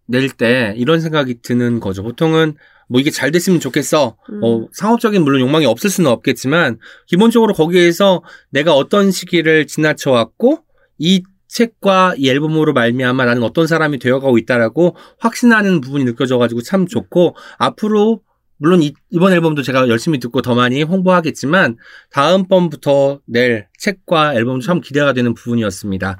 낼 때 이런 생각이 드는 거죠. 보통은 뭐 이게 잘 됐으면 좋겠어. 음. 어, 상업적인 물론 욕망이 없을 수는 없겠지만 기본적으로 거기에서 내가 어떤 시기를 지나쳐 왔고 이 책과 이 앨범으로 말미암아 나는 어떤 사람이 되어가고 있다라고 확신하는 부분이 느껴져가지고 참 좋고 앞으로 물론 이, 번 앨범도 제가 열심히 듣고 더 많이 홍보하겠지만 다음번부터 낼 책과 앨범도 참 기대가 되는 부분이었습니다.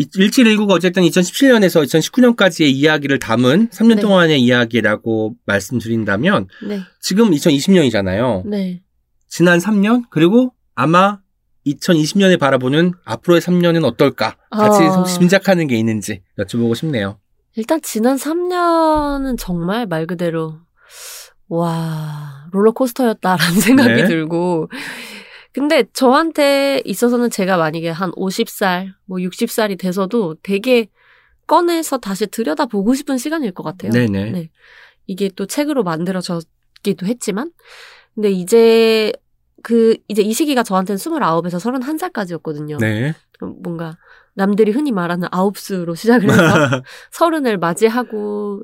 1719가 어쨌든 2017년에서 2019년까지의 이야기를 담은 3년 네. 동안의 이야기라고 말씀드린다면 네, 지금 2020년이잖아요. 네. 지난 3년 그리고 아마 2020년에 바라보는 앞으로의 3년은 어떨까? 같이 아. 짐작하는 게 있는지 여쭤보고 싶네요. 일단 지난 3년은 정말 말 그대로 와 롤러코스터였다라는 생각이 네. 들고 근데 저한테 있어서는 제가 만약에 한 50살 뭐 60살이 돼서도 되게 꺼내서 다시 들여다보고 싶은 시간일 것 같아요. 네네. 네. 이게 또 책으로 만들어졌기도 했지만 근데 이제 그 이제 이 시기가 저한테는 29에서 31살까지였거든요. 네. 뭔가 남들이 흔히 말하는 아홉수로 시작을 해서 서른을 맞이하고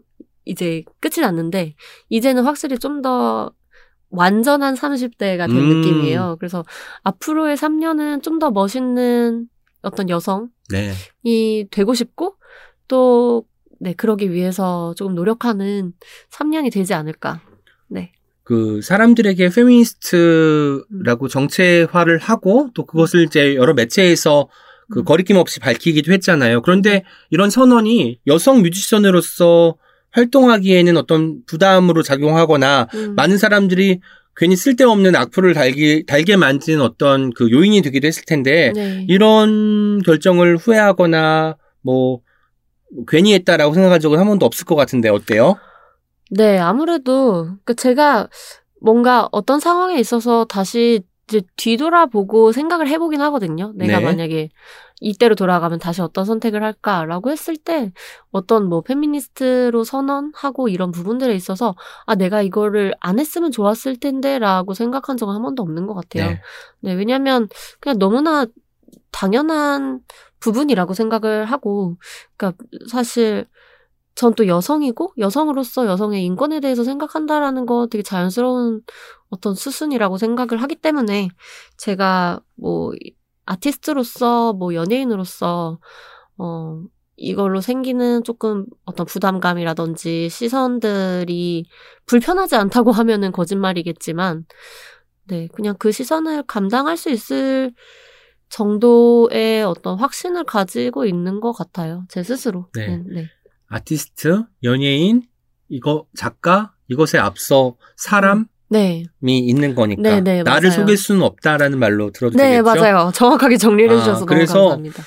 이제 끝이 났는데 이제는 확실히 좀 더 완전한 30대가 된 음. 느낌이에요. 그래서 앞으로의 3년은 좀 더 멋있는 어떤 여성이 네. 되고 싶고 또 네, 그러기 위해서 조금 노력하는 3년이 되지 않을까. 네. 그 사람들에게 페미니스트라고 정체화를 하고 또 그것을 이제 여러 매체에서 그 음. 거리낌 없이 밝히기도 했잖아요. 그런데 이런 선언이 여성 뮤지션으로서 활동하기에는 어떤 부담으로 작용하거나 음. 많은 사람들이 괜히 쓸데없는 악플을 달기, 달게 만든 어떤 그 요인이 되기도 했을 텐데 네. 이런 결정을 후회하거나 뭐 괜히 했다라고 생각한 적은 한 번도 없을 것 같은데 어때요? 네, 아무래도 그 제가 뭔가 어떤 상황에 있어서 다시 이제 뒤돌아보고 생각을 해보긴 하거든요. 내가 네. 만약에 이때로 돌아가면 다시 어떤 선택을 할까라고 했을 때 어떤 뭐 페미니스트로 선언하고 이런 부분들에 있어서 아 내가 이거를 안 했으면 좋았을 텐데라고 생각한 적은 한 번도 없는 것 같아요. 네. 네, 왜냐하면 그냥 너무나 당연한 부분이라고 생각을 하고, 그러니까 사실 전 또 여성이고 여성으로서 여성의 인권에 대해서 생각한다라는 거 되게 자연스러운 어떤 수순이라고 생각을 하기 때문에 제가 뭐 아티스트로서 뭐 연예인으로서 어 이걸로 생기는 조금 어떤 부담감이라든지 시선들이 불편하지 않다고 하면은 거짓말이겠지만 네, 그냥 그 시선을 감당할 수 있을 정도의 어떤 확신을 가지고 있는 것 같아요. 제 스스로. 네. 네. 네. 아티스트, 연예인, 이거 작가, 이것에 앞서 사람 이 네. 있는 거니까 네, 네, 나를. 속일 수는 없다라는 말로 들어도 네, 되겠죠? 맞아요. 정확하게 정리를 아, 해주셔서 너무 그래서 감사합니다.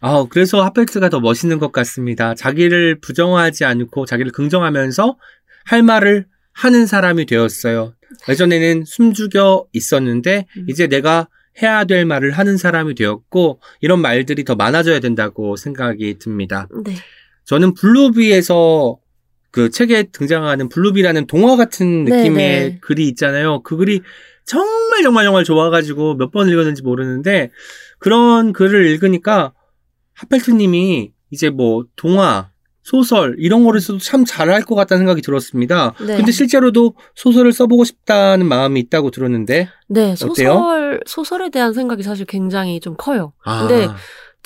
아, 그래서 핫팩트가 더 멋있는 것 같습니다. 자기를 부정하지 않고 자기를 긍정하면서 할 말을 하는 사람이 되었어요. 예전에는 숨죽여 있었는데 음. 이제 내가 해야 될 말을 하는 사람이 되었고 이런 말들이 더 많아져야 된다고 생각이 듭니다. 네. 저는 Bluebird에서 그 책에 등장하는 Bluebird라는 동화 같은 네, 느낌의 네. 글이 있잖아요. 그 글이 정말 정말 정말 좋아가지고 몇 번 읽었는지 모르는데 그런 글을 읽으니까 핫펠트님이 이제 뭐 동화, 소설 이런 거를 써도 참 잘할 것 같다는 생각이 들었습니다. 네. 근데 실제로도 소설을 써보고 싶다는 마음이 있다고 들었는데 네, 어때요? 소설, 소설에 대한 생각이 사실 굉장히 좀 커요. 아, 근데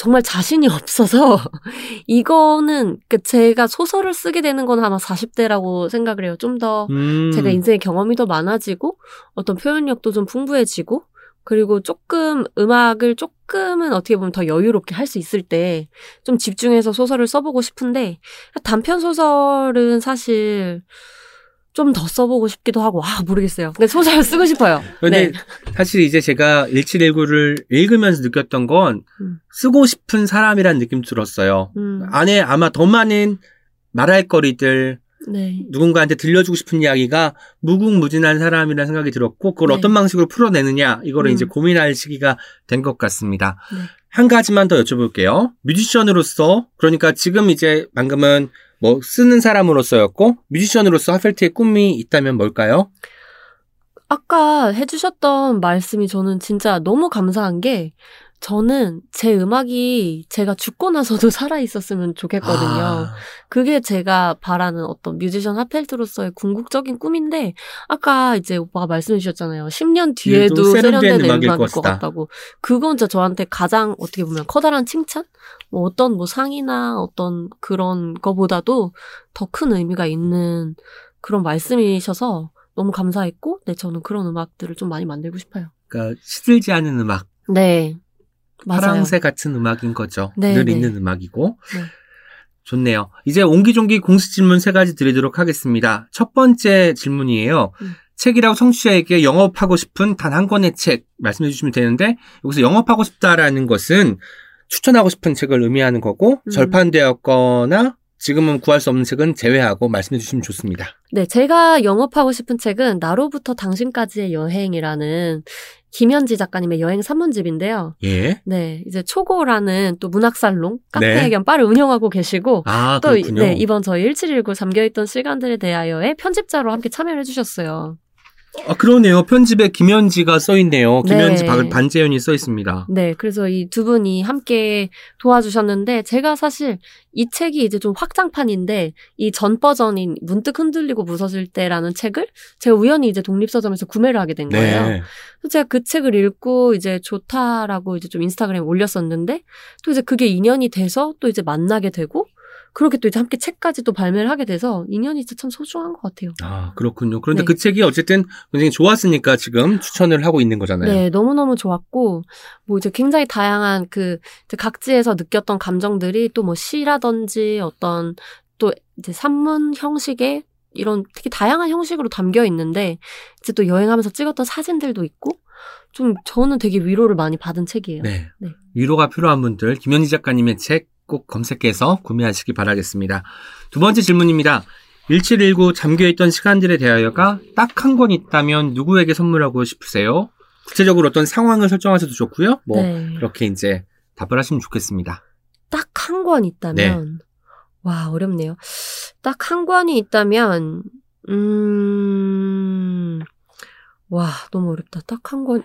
정말 자신이 없어서 이거는 그 제가 소설을 쓰게 되는 건 아마 40대라고 생각을 해요. 좀더 음, 제가 인생의 경험이 더 많아지고 어떤 표현력도 좀 풍부해지고 그리고 조금 음악을 조금은 어떻게 보면 더 여유롭게 할 수 있을 때 좀 집중해서 소설을 써보고 싶은데 단편 소설은 사실 좀 더 써보고 싶기도 하고 아 모르겠어요. 근데 소설 쓰고 싶어요. 근데 네. 사실 이제 제가 1719를 읽으면서 느꼈던 건 음. 쓰고 싶은 사람이라는 느낌 들었어요. 음, 안에 아마 더 많은 말할 거리들, 네. 누군가한테 들려주고 싶은 이야기가 무궁무진한 사람이라는 생각이 들었고 그걸 네. 어떤 방식으로 풀어내느냐 이거를 음. 이제 고민할 시기가 된 것 같습니다. 네. 한 가지만 더 여쭤볼게요. 뮤지션으로서 그러니까 지금 이제 방금은 뭐 쓰는 사람으로서였고 뮤지션으로서 하펠트의 꿈이 있다면 뭘까요? 아까 해주셨던 말씀이 저는 진짜 너무 감사한 게 저는 제 음악이 제가 죽고 나서도 살아있었으면 좋겠거든요. 아, 그게 제가 바라는 어떤 뮤지션 하펠트로서의 궁극적인 꿈인데 아까 이제 오빠가 말씀해 주셨잖아요. 10년 뒤에도 세련된 세련된 음악일 것 것이다. 같다고. 그건 진짜 저한테 가장 어떻게 보면 커다란 칭찬? 뭐 어떤 뭐 상이나 어떤 그런 거보다도 더 큰 의미가 있는 그런 말씀이셔서 너무 감사했고, 네, 저는 그런 음악들을 좀 많이 만들고 싶어요. 그러니까 시들지 않은 음악, 네. 맞아요. 파랑새 같은 음악인 거죠. 네, 늘 네. 있는 음악이고. 네. 좋네요. 이제 옹기종기 공식 질문 세 가지 드리도록 하겠습니다. 첫 번째 질문이에요. 음. 책이라고 청취자에게 영업하고 싶은 단 한 권의 책 말씀해 주시면 되는데 여기서 영업하고 싶다라는 것은 추천하고 싶은 책을 의미하는 거고 음. 절판되었거나 지금은 구할 수 없는 책은 제외하고 말씀해 주시면 좋습니다. 네, 제가 영업하고 싶은 책은 나로부터 당신까지의 여행이라는 김현지 작가님의 여행 산문집인데요. 예. 네, 이제 초고라는 또 문학살롱 카페 네. 겸 바를 운영하고 계시고 아, 또. 네, 이번 저희 1719 잠겨있던 시간들에 대하여의 편집자로 함께 참여를 해주셨어요. 아, 그러네요. 편집에 김현지가 써 있네요. 김현지 네. 박- 반재현이 써 있습니다. 네, 그래서 이 두 분이 함께 도와주셨는데 제가 사실 이 책이 이제 좀 확장판인데 이 전 버전인 문득 흔들리고 무서질 때라는 책을 제가 우연히 이제 독립서점에서 구매를 하게 된 거예요. 네. 그래서 제가 그 책을 읽고 이제 좋다라고 이제 좀 인스타그램에 올렸었는데 또 이제 그게 인연이 돼서 또 이제 만나게 되고 그렇게 또 이제 함께 책까지 또 발매를 하게 돼서 인연이 진짜 참 소중한 것 같아요. 아, 그렇군요. 그런데 네. 그 책이 어쨌든 굉장히 좋았으니까 지금 추천을 하고 있는 거잖아요. 네, 너무 너무 좋았고, 뭐 이제 굉장히 다양한 그, 각지에서 느꼈던 감정들이 또 뭐 시라든지 어떤 또 이제 산문 형식의 이런 되게 다양한 형식으로 담겨 있는데, 이제 또 여행하면서 찍었던 사진들도 있고, 좀 저는 되게 위로를 많이 받은 책이에요. 네. 네. 위로가 필요한 분들 김현지 작가님의 책 꼭 검색해서 구매하시기 바라겠습니다. 두 번째 질문입니다. 1719 잠겨있던 시간들에 대하여가 딱 한 권 있다면 누구에게 선물하고 싶으세요? 구체적으로 어떤 상황을 설정하셔도 좋고요. 뭐 네. 그렇게 이제 답을 하시면 좋겠습니다. 딱 한 권 있다면, 네. 와, 어렵네요. 딱 한 권이 있다면, 음, 와, 너무 어렵다. 딱 한 권,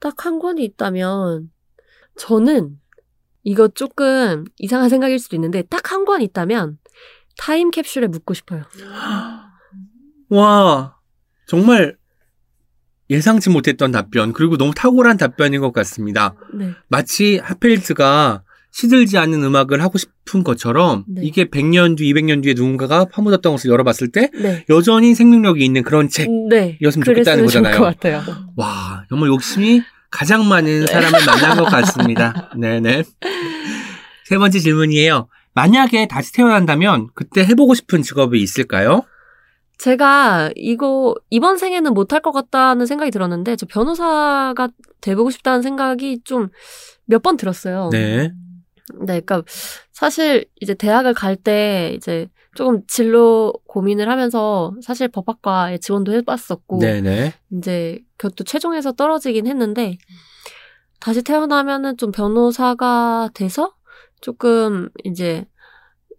딱 한 권이 있다면, 저는, 이거 조금 이상한 생각일 수도 있는데, 딱 한 권 있다면, 타임캡슐에 묻고 싶어요. 와 정말 예상치 못했던 답변 그리고 너무 탁월한 답변인 것 같습니다. 네. 마치 하필트가 시들지 않는 음악을 하고 싶은 것처럼 네. 이게 100년 뒤, 200년 뒤에 누군가가 파묻었던 것을 열어봤을 때 네. 여전히 생명력이 있는 그런 책. 네. 이었으면 좋겠다는 거잖아요. 것 같아요. 와, 정말 욕심이 가장 많은 사람을 만난 것 같습니다. 네네. 세 번째 질문이에요. 만약에 다시 태어난다면 그때 해보고 싶은 직업이 있을까요? 제가 이거 이번 생에는 못할 것 같다는 생각이 들었는데 저 변호사가 돼보고 싶다는 생각이 좀 몇 번 들었어요. 네. 네, 그러니까 사실 이제 대학을 갈 때 이제 조금 진로 고민을 하면서 사실 법학과에 지원도 해봤었고 네네. 이제 그것도 최종에서 떨어지긴 했는데 다시 태어나면은 좀 변호사가 돼서 조금 이제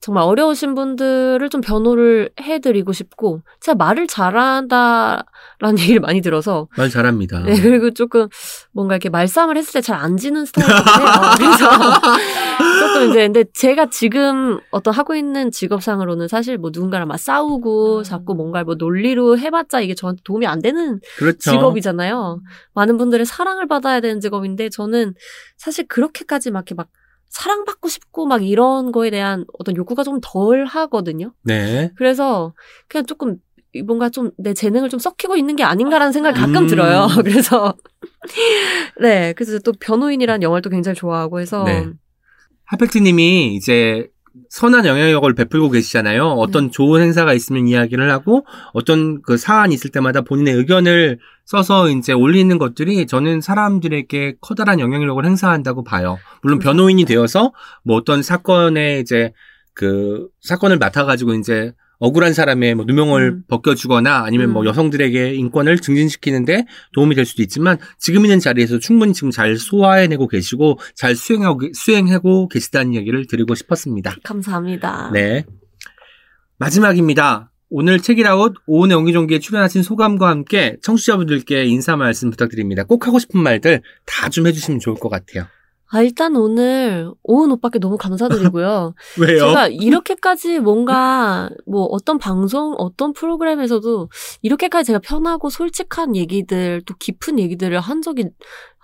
정말 어려우신 분들을 좀 변호를 해드리고 싶고 제가 말을 잘한다라는 얘기를 많이 들어서 말 잘합니다. 네 그리고 조금 뭔가 이렇게 말싸움을 했을 때 잘 안 지는 스타일이거든요. 그래서 조금 이제 근데 제가 지금 어떤 하고 있는 직업상으로는 사실 뭐 누군가랑 막 싸우고 자꾸 뭔가 뭐 논리로 해봤자 이게 저한테 도움이 안 되는 그렇죠. 직업이잖아요. 많은 분들의 사랑을 받아야 되는 직업인데 저는 사실 그렇게까지 막 이렇게 막 사랑받고 싶고 막 이런 거에 대한 어떤 욕구가 좀 덜 하거든요. 네. 그래서 그냥 조금 뭔가 좀 내 재능을 좀 썩히고 있는 게 아닌가라는 생각이 가끔 음. 들어요. 그래서 네, 그래서 또 변호인이라는 영화를 또 굉장히 좋아하고 해서 네. 하펙트님이 이제 선한 영향력을 베풀고 계시잖아요. 어떤 좋은 행사가 있으면 이야기를 하고 어떤 그 사안이 있을 때마다 본인의 의견을 써서 이제 올리는 것들이 저는 사람들에게 커다란 영향력을 행사한다고 봐요. 물론 그렇죠. 변호인이 되어서 뭐 어떤 사건에 이제 그 사건을 맡아가지고 이제 억울한 사람의 뭐 누명을 음. 벗겨주거나 아니면 뭐 음. 여성들에게 인권을 증진시키는데 도움이 될 수도 있지만 지금 있는 자리에서 충분히 지금 잘 소화해내고 계시고 잘 수행하고, 수행하고 계시다는 얘기를 드리고 싶었습니다. 감사합니다. 네. 마지막입니다. 오늘 책이라웃 오은의 옹기종기에 출연하신 소감과 함께 청취자분들께 인사 말씀 부탁드립니다. 꼭 하고 싶은 말들 다 좀 해주시면 좋을 것 같아요. 아, 일단 오늘 오은 오빠께 너무 감사드리고요. 왜요? 제가 이렇게까지 뭔가 뭐 어떤 방송, 어떤 프로그램에서도 이렇게까지 제가 편하고 솔직한 얘기들, 또 깊은 얘기들을 한 적이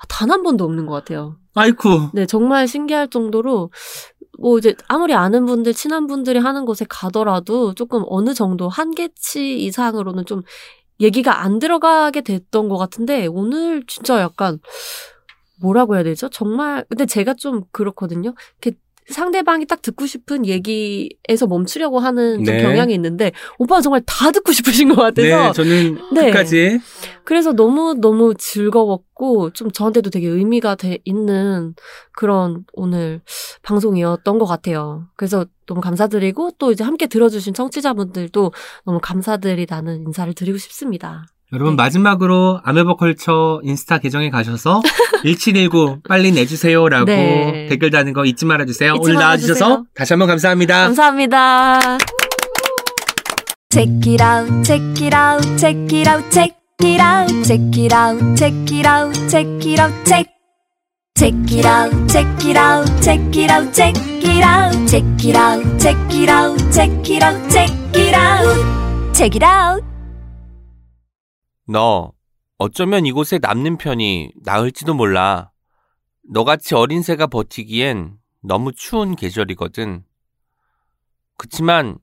단 한 번도 없는 것 같아요. 아이쿠. 네, 정말 신기할 정도로 뭐 이제 아무리 아는 분들, 친한 분들이 하는 곳에 가더라도 조금 어느 정도 한계치 이상으로는 좀 얘기가 안 들어가게 됐던 것 같은데 오늘 진짜 약간 뭐라고 해야 되죠? 정말 근데 제가 좀 그렇거든요. 이렇게 상대방이 딱 듣고 싶은 얘기에서 멈추려고 하는 좀 네. 경향이 있는데 오빠가 정말 다 듣고 싶으신 것 같아서 네, 저는 네. 끝까지 그래서 너무 너무 즐거웠고 좀 저한테도 되게 의미가 돼 있는 그런 오늘 방송이었던 것 같아요. 그래서 너무 감사드리고 또 이제 함께 들어주신 청취자분들도 너무 감사드리다는 인사를 드리고 싶습니다. 여러분 네. 마지막으로 아메버컬처 인스타 계정에 가셔서 1719 빨리 내주세요라고 네. 댓글 다는 거 잊지 말아주세요. 잊지 오늘 나와주셔서 말아주세요. 다시 한번 감사합니다. 감사합니다. Check it out, check it out, check it out, check it out, check it out, check it out, check it out, check. Check it out, check it out, check it out, check it out, check it out, check it out, check it out, check it out, check it out. 너 어쩌면 이곳에 남는 편이 나을지도 몰라. 너같이 어린 새가 버티기엔 너무 추운 계절이거든. 그치만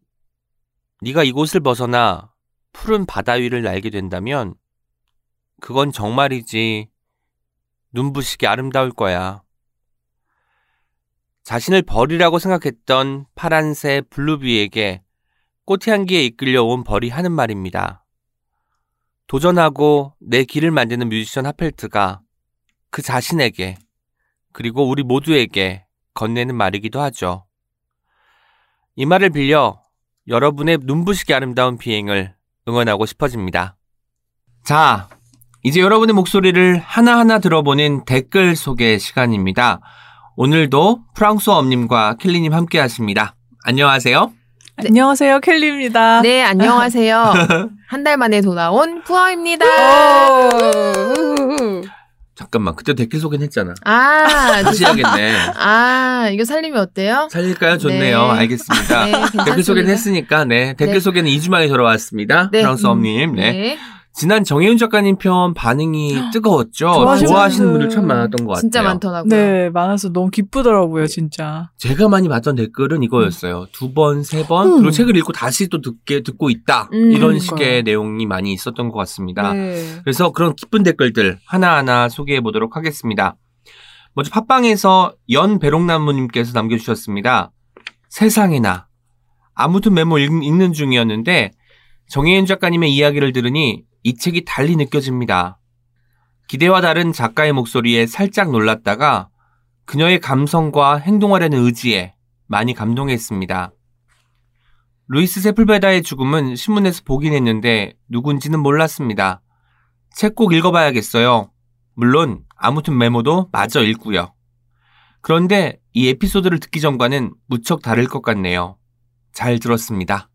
네가 이곳을 벗어나 푸른 바다 위를 날게 된다면 그건 정말이지 눈부시게 아름다울 거야. 자신을 벌이라고 생각했던 파란새 블루비에게 꽃향기에 이끌려 온 벌이 하는 말입니다. 도전하고 내 길을 만드는 뮤지션 하펠트가 그 자신에게 그리고 우리 모두에게 건네는 말이기도 하죠. 이 말을 빌려 여러분의 눈부시게 아름다운 비행을 응원하고 싶어집니다. 자, 이제 여러분의 목소리를 하나하나 들어보는 댓글 소개 시간입니다. 오늘도 프랑스어 엄님과 켈리님 함께 하십니다. 안녕하세요. 안녕하세요, 켈리입니다. 네, 안녕하세요. 한 달 만에 돌아온 푸아입니다. 잠깐만, 그때 댓글 소개는 했잖아. 아, 다시 해야겠네. 아, 이거 살림이 어때요? 살릴까요? 좋네요. 네. 알겠습니다. 네, 댓글. 소개는 했으니까, 네. 댓글 네. 소개는 2주 만에 돌아왔습니다. 네. 프랑스 엄님, 네. 네. 지난 정혜윤 작가님 편 반응이 뜨거웠죠. 좋아하시는 좋아하시는 분들 참 많았던 것 같아요. 진짜 많더라고요. 네, 많아서 너무 기쁘더라고요, 진짜. 제가 많이 봤던 댓글은 이거였어요. 두 번, 세 번, 음. 그리고 책을 읽고 다시 또 듣게, 듣고 있다. 음, 이런 그러니까요. 식의 내용이 많이 있었던 것 같습니다. 네. 그래서 그런 기쁜 댓글들 하나하나 소개해 보도록 하겠습니다. 먼저 팟빵에서 연배롱나무님께서 남겨주셨습니다. 세상에나. 아무튼 메모 읽, 읽는 중이었는데 정혜윤 작가님의 이야기를 들으니 이 책이 달리 느껴집니다. 기대와 다른 작가의 목소리에 살짝 놀랐다가 그녀의 감성과 행동하려는 의지에 많이 감동했습니다. 루이스 세플베다의 죽음은 신문에서 보긴 했는데 누군지는 몰랐습니다. 책 꼭 읽어봐야겠어요. 물론 아무튼 메모도 마저 읽고요. 그런데 이 에피소드를 듣기 전과는 무척 다를 것 같네요. 잘 들었습니다.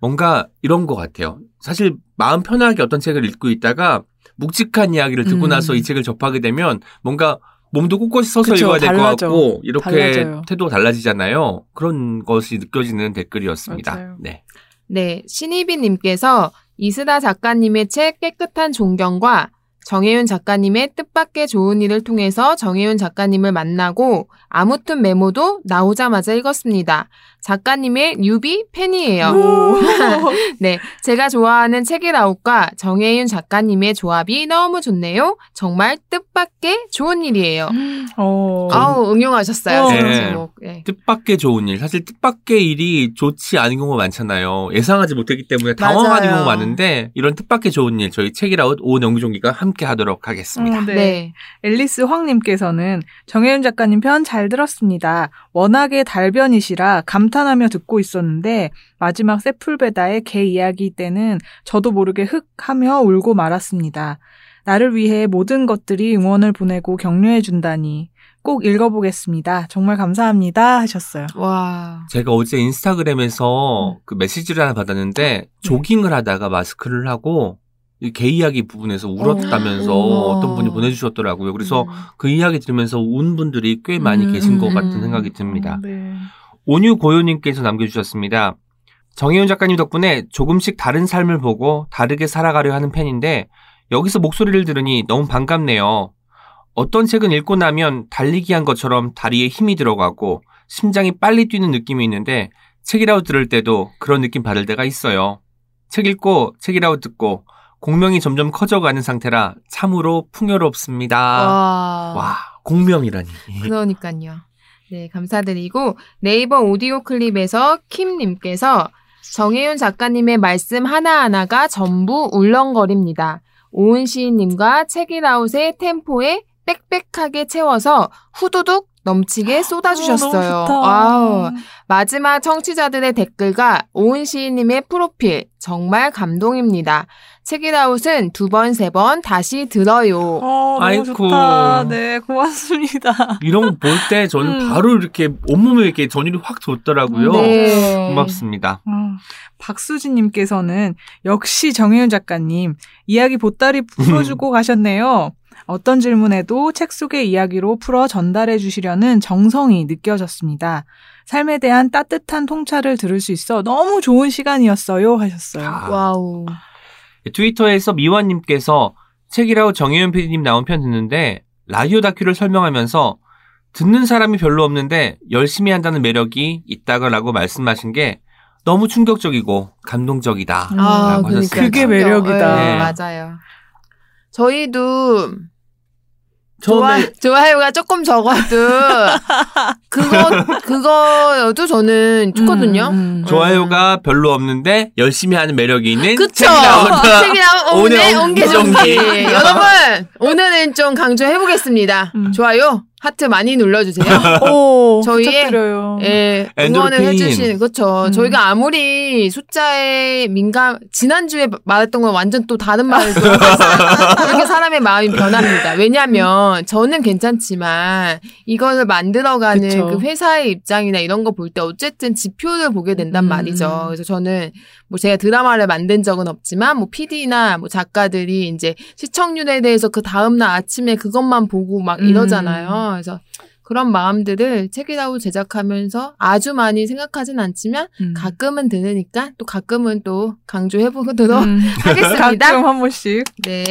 뭔가 이런 것 같아요. 사실 마음 편하게 어떤 책을 읽고 있다가 묵직한 이야기를 듣고 음. 나서 이 책을 접하게 되면 뭔가 몸도 꼿꼿이 서서 그쵸, 읽어야 될 것. 같고 이렇게 달라져요. 태도가 달라지잖아요. 그런 것이 느껴지는 댓글이었습니다. 맞아요. 네. 네, 신희빈 님께서 이스다 작가님의 책 깨끗한 존경과 정혜윤 작가님의 뜻밖의 좋은 일을 통해서 정혜윤 작가님을 만나고 아무튼 메모도 나오자마자 읽었습니다. 작가님의 뉴비 팬이에요. 네, 제가 좋아하는 책이라웃과 정혜윤 작가님의 조합이 너무 좋네요. 정말 뜻밖의 좋은 일이에요. 어. 아우 응용하셨어요. 어. 네. 네. 뜻밖의 좋은 일. 사실 뜻밖의 일이 좋지 않은 경우가 많잖아요. 예상하지 못했기 때문에 당황하는. 경우가 많은데 이런 뜻밖의 좋은 일 저희 책이라웃 오은 영기종기가 함께 하도록 하겠습니다. 어, 네. 네. 앨리스 황님께서는 정혜윤 작가님 편 잘 들었습니다. 워낙에 달변이시라 감탄하며 듣고 있었는데 마지막 세풀베다의 개 이야기 때는 저도 모르게 흑 하며 울고 말았습니다. 나를 위해 모든 것들이 응원을 보내고 격려해 준다니 꼭 읽어보겠습니다. 정말 감사합니다 하셨어요. 와. 제가 어제 인스타그램에서 그 메시지를 하나 받았는데 조깅을 하다가 마스크를 하고 이 개 이야기 부분에서 울었다면서 어. 어. 떤 분이 보내주셨더라고요. 그래서 음. 그 이야기 들으면서 운 분들이 꽤 많이 음, 계신 것 음, 같은 음. 생각이 듭니다. 네. 온유고요님께서 남겨주셨습니다. 정혜윤 작가님 덕분에 조금씩 다른 삶을 보고 다르게 살아가려 하는 팬인데 여기서 목소리를 들으니 너무 반갑네요. 어떤 책은 읽고 나면 달리기 한 것처럼 다리에 힘이 들어가고 심장이 빨리 뛰는 느낌이 있는데 책이라고 들을 때도 그런 느낌 받을 때가 있어요. 책 읽고 책읽아웃 듣고 공명이 점점 커져가는 상태라 참으로 풍요롭습니다. 와. 와, 공명이라니. 그러니까요. 네, 감사드리고 네이버 오디오 클립에서 킴님께서 정혜윤 작가님의 말씀 하나하나가 전부 울렁거립니다. 오은 시인님과 책읽아웃의 템포에 빽빽하게 채워서 후두둑 넘치게 쏟아주셨어요. 어, 너무 좋다. Wow. 마지막 청취자들의 댓글과 오은 시인님의 프로필 정말 감동입니다. 책이라웃은 두 번, 세 번 다시 들어요. 어, 아이쿠. 좋다. 네, 고맙습니다. 이런 거 볼 때 저는 음. 바로 이렇게 온몸에 이렇게 전율이 확 돋더라고요. 네. 고맙습니다. 어, 박수진님께서는 역시 정혜윤 작가님 이야기 보따리 풀어주고 가셨네요. 어떤 질문에도 책 속의 이야기로 풀어 전달해 주시려는 정성이 느껴졌습니다. 삶에 대한 따뜻한 통찰을 들을 수 있어 너무 좋은 시간이었어요 하셨어요. 아, wow. 트위터에서 미화님께서 책읽아웃 정혜윤 PD님 나온 편 듣는데 라디오 다큐를 설명하면서 듣는 사람이 별로 없는데 열심히 한다는 매력이 있다라고 말씀하신 게 너무 충격적이고 감동적이다. 음. 아, 라고 그러니까. 그게 매력이다. 네, 네. 맞아요. 저희도 처음에 좋아, 좋아 요가 조금 적어도 그거 그거여도 저는 좋거든요. 음, 음. 좋아요가 별로 없는데 열심히 하는 매력이 있는 그쵸? 책이라고 책이랑 오늘 오늘 옹기종기. 옹기종기. 여러분 오늘은 좀 강조해 보겠습니다. 음. 좋아요 하트 많이 눌러주세요. 오, 저희의- 부탁드려요. 예, 응원을 엔도르핀. 해주신, 그쵸. 음. 저희가 아무리 숫자에 민감, 지난 주에 말했던 건 완전 또 다른 말을 또 그렇게 사람의 마음이 변합니다. 왜냐면, 저는 괜찮지만, 이거를 만들어가는 그쵸. 그 회사의 입장이나 이런 거 볼 때 어쨌든 지표를 보게 된단 음. 말이죠. 그래서 저는 뭐 제가 드라마를 만든 적은 없지만, 뭐 PD나 뭐 작가들이 이제 시청률에 대해서 그 다음 날 아침에 그것만 보고 막 음. 이러잖아요. 그래서 그런 마음들을 책이라고 제작하면서 아주 많이 생각하진 않지만 음. 가끔은 들으니까 또 가끔은 또 강조해보도록 음. 하겠습니다. 가끔 한 번씩. 네.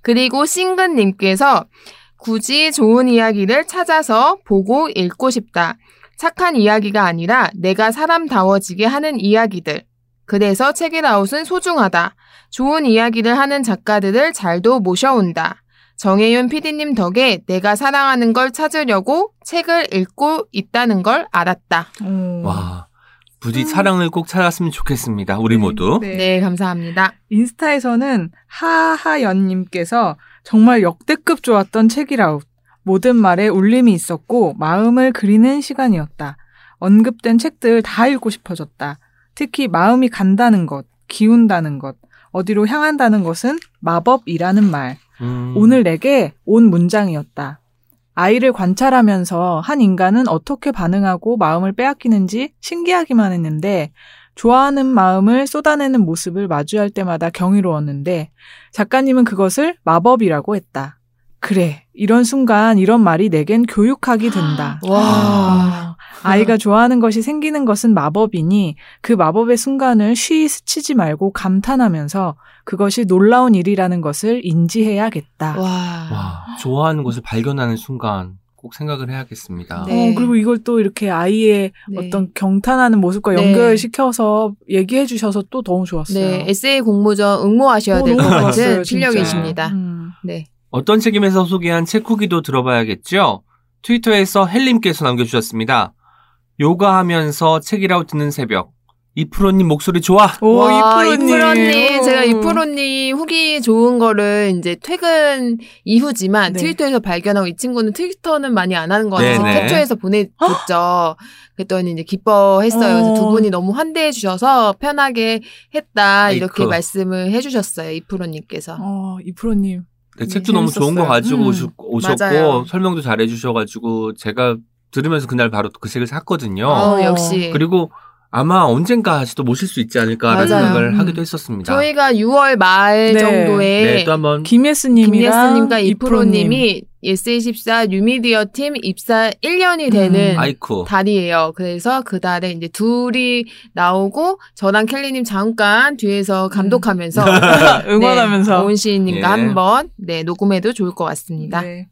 그리고 싱근님께서 굳이 좋은 이야기를 찾아서 보고 읽고 싶다. 착한 이야기가 아니라 내가 사람다워지게 하는 이야기들. 그래서 책이라웃은 소중하다. 좋은 이야기를 하는 작가들을 잘도 모셔온다. 정혜윤 PD님 덕에 내가 사랑하는 걸 찾으려고 책을 읽고 있다는 걸 알았다. 오. 와 부디 음. 사랑을 꼭 찾았으면 좋겠습니다. 우리 모두. 네. 네, 감사합니다. 인스타에서는 하하연님께서 정말 역대급 좋았던 책이라웃. 모든 말에 울림이 있었고 마음을 그리는 시간이었다. 언급된 책들 다 읽고 싶어졌다. 특히 마음이 간다는 것, 기운다는 것, 어디로 향한다는 것은 마법이라는 말. 음. 오늘 내게 온 문장이었다. 아이를 관찰하면서 한 인간은 어떻게 반응하고 마음을 빼앗기는지 신기하기만 했는데 좋아하는 마음을 쏟아내는 모습을 마주할 때마다 경이로웠는데 작가님은 그것을 마법이라고 했다. 그래, 이런 순간 이런 말이 내겐 교육학이 된다. 와. 아이가 좋아하는 것이 생기는 것은 마법이니 그 마법의 순간을 쉬이 스치지 말고 감탄하면서 그것이 놀라운 일이라는 것을 인지해야겠다. 와. 와, 좋아하는 것을 발견하는 순간 꼭 생각을 해야겠습니다. 네. 어, 그리고 이걸 또 이렇게 아이의 네. 어떤 경탄하는 모습과 네. 연결시켜서 얘기해 주셔서 또 너무 좋았어요. 네, 에세이 공모전 응모하셔야 어, 될것 너무 같은. 필력이십니다. 음. 네. 어떤 책임에서 소개한 책 후기도 들어봐야겠죠? 트위터에서 헬님께서 남겨주셨습니다. 요가하면서 책이라고 듣는 새벽. 이프로님 목소리 좋아! 오, 와, 이프로님. 이프로님. 제가 오. 이프로님 후기 좋은 거를 이제 퇴근 이후지만 네. 트위터에서 발견하고 이 친구는 트위터는 많이 안 하는 거 같아서 네네. 캡처해서 보내줬죠. 그랬더니 이제 기뻐했어요. 그래서 두 어. 분이 너무 환대해 주셔서 편하게 했다. 이렇게 아이쿠. 말씀을 해주셨어요. 이프로님께서. 어, 이프로님. 네, 네, 책도 너무 좋은 거 재밌었어요. 가지고 음. 오셨- 오셨고, 맞아요. 설명도 잘해 주셔가지고, 제가 들으면서 그날 바로 그 책을 샀거든요. 어, 어. 역시. 그리고 아마 언젠가 다시 또 모실 수 있지 않을까라는 맞아요. 생각을 음. 하기도 했었습니다. 저희가 6월 말 네. 정도에 네, 또 한번 김예스님이랑 김예스님과 이프로님이 예스24 뉴미디어 팀 입사 1년이 되는 음. 아이쿠. 달이에요. 그래서 그 달에 이제 둘이 나오고 저랑 켈리님 잠깐 뒤에서 감독하면서 응원하면서. 네, 오은 시인님과 예. 한번 네, 녹음해도 좋을 것 같습니다. 네.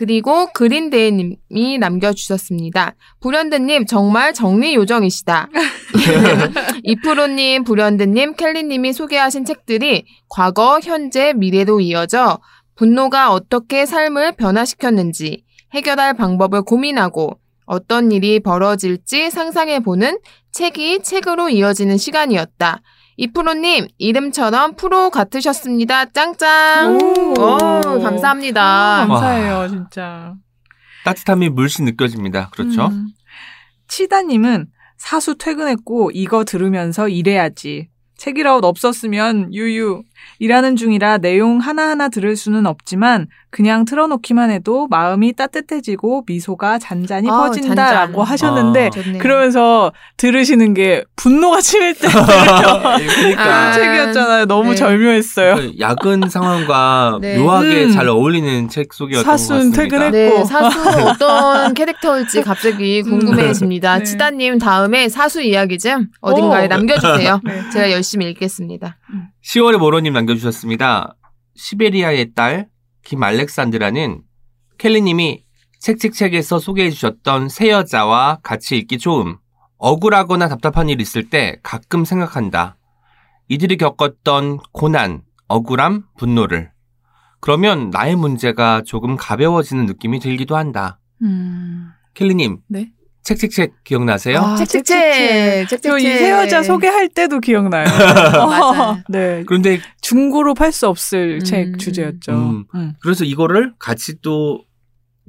그리고 그린데이님이 남겨주셨습니다. 불현드님 정말 정리 요정이시다. 이프로님, 불현드님, 켈리님이 소개하신 책들이 과거, 현재, 미래로 이어져 분노가 어떻게 삶을 변화시켰는지 해결할 방법을 고민하고 어떤 일이 벌어질지 상상해보는 책이 책으로 이어지는 시간이었다. 이프로님, 이름처럼 프로 같으셨습니다. 짱짱! 오. 오, 감사합니다. 감사해요, 진짜. 따뜻함이 물씬 느껴집니다. 그렇죠? 음. 치다님은 사수 퇴근했고 이거 들으면서 일해야지. 책이라웃 없었으면 유유. 일하는 중이라 내용 하나하나 들을 수는 없지만 그냥 틀어놓기만 해도 마음이 따뜻해지고 미소가 잔잔히 아우, 퍼진다라고 잔잔. 하셨는데 아. 그러면서 들으시는 게 분노가 심할 때 그러니까 아, 책이었잖아요. 너무 네. 절묘했어요. 그 야근 상황과 네. 묘하게 음. 잘 어울리는 책 속이었던 것 사수는 같습니다. 퇴근했- 네. 사수 어떤 캐릭터일지 갑자기 궁금해집니다. 네. 치다님 다음에 사수 이야기 좀 어딘가에 오. 남겨주세요. 네. 제가 열심히 읽겠습니다. 10월에 모로님 남겨주셨습니다. 시베리아의 딸 김알렉산드라는 켈리님이 책책책에서 소개해 주셨던 새 여자와 같이 읽기 좋음. 억울하거나 답답한 일 있을 때 가끔 생각한다. 이들이 겪었던 고난, 억울함, 분노를. 그러면 나의 문제가 조금 가벼워지는 느낌이 들기도 한다. 음. 켈리님, 네. 책책책 기억나세요? 아, 책책책, 책책책. 저이새 여자 소개할 때도 기억나요. 맞아요. 네. 그런데 중고로 팔 수 없을 음. 책 주제였죠. 음. 음. 그래서 이거를 같이 또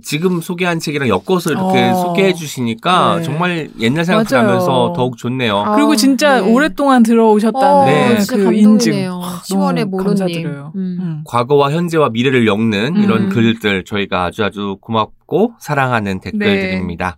지금 소개한 책이랑 엮어서 이렇게 어. 소개해 주시니까 네. 정말 옛날. 생각나면서 더욱 좋네요. 아, 그리고 진짜 네. 오랫동안 들어오셨다는 어, 네. 진짜 그. 인증. 10월에 너무 모로님. 감사드려요. 음. 음. 과거와 현재와 미래를 엮는 이런 음. 글들 저희가 아주 아주 고맙고 사랑하는 네. 댓글들입니다.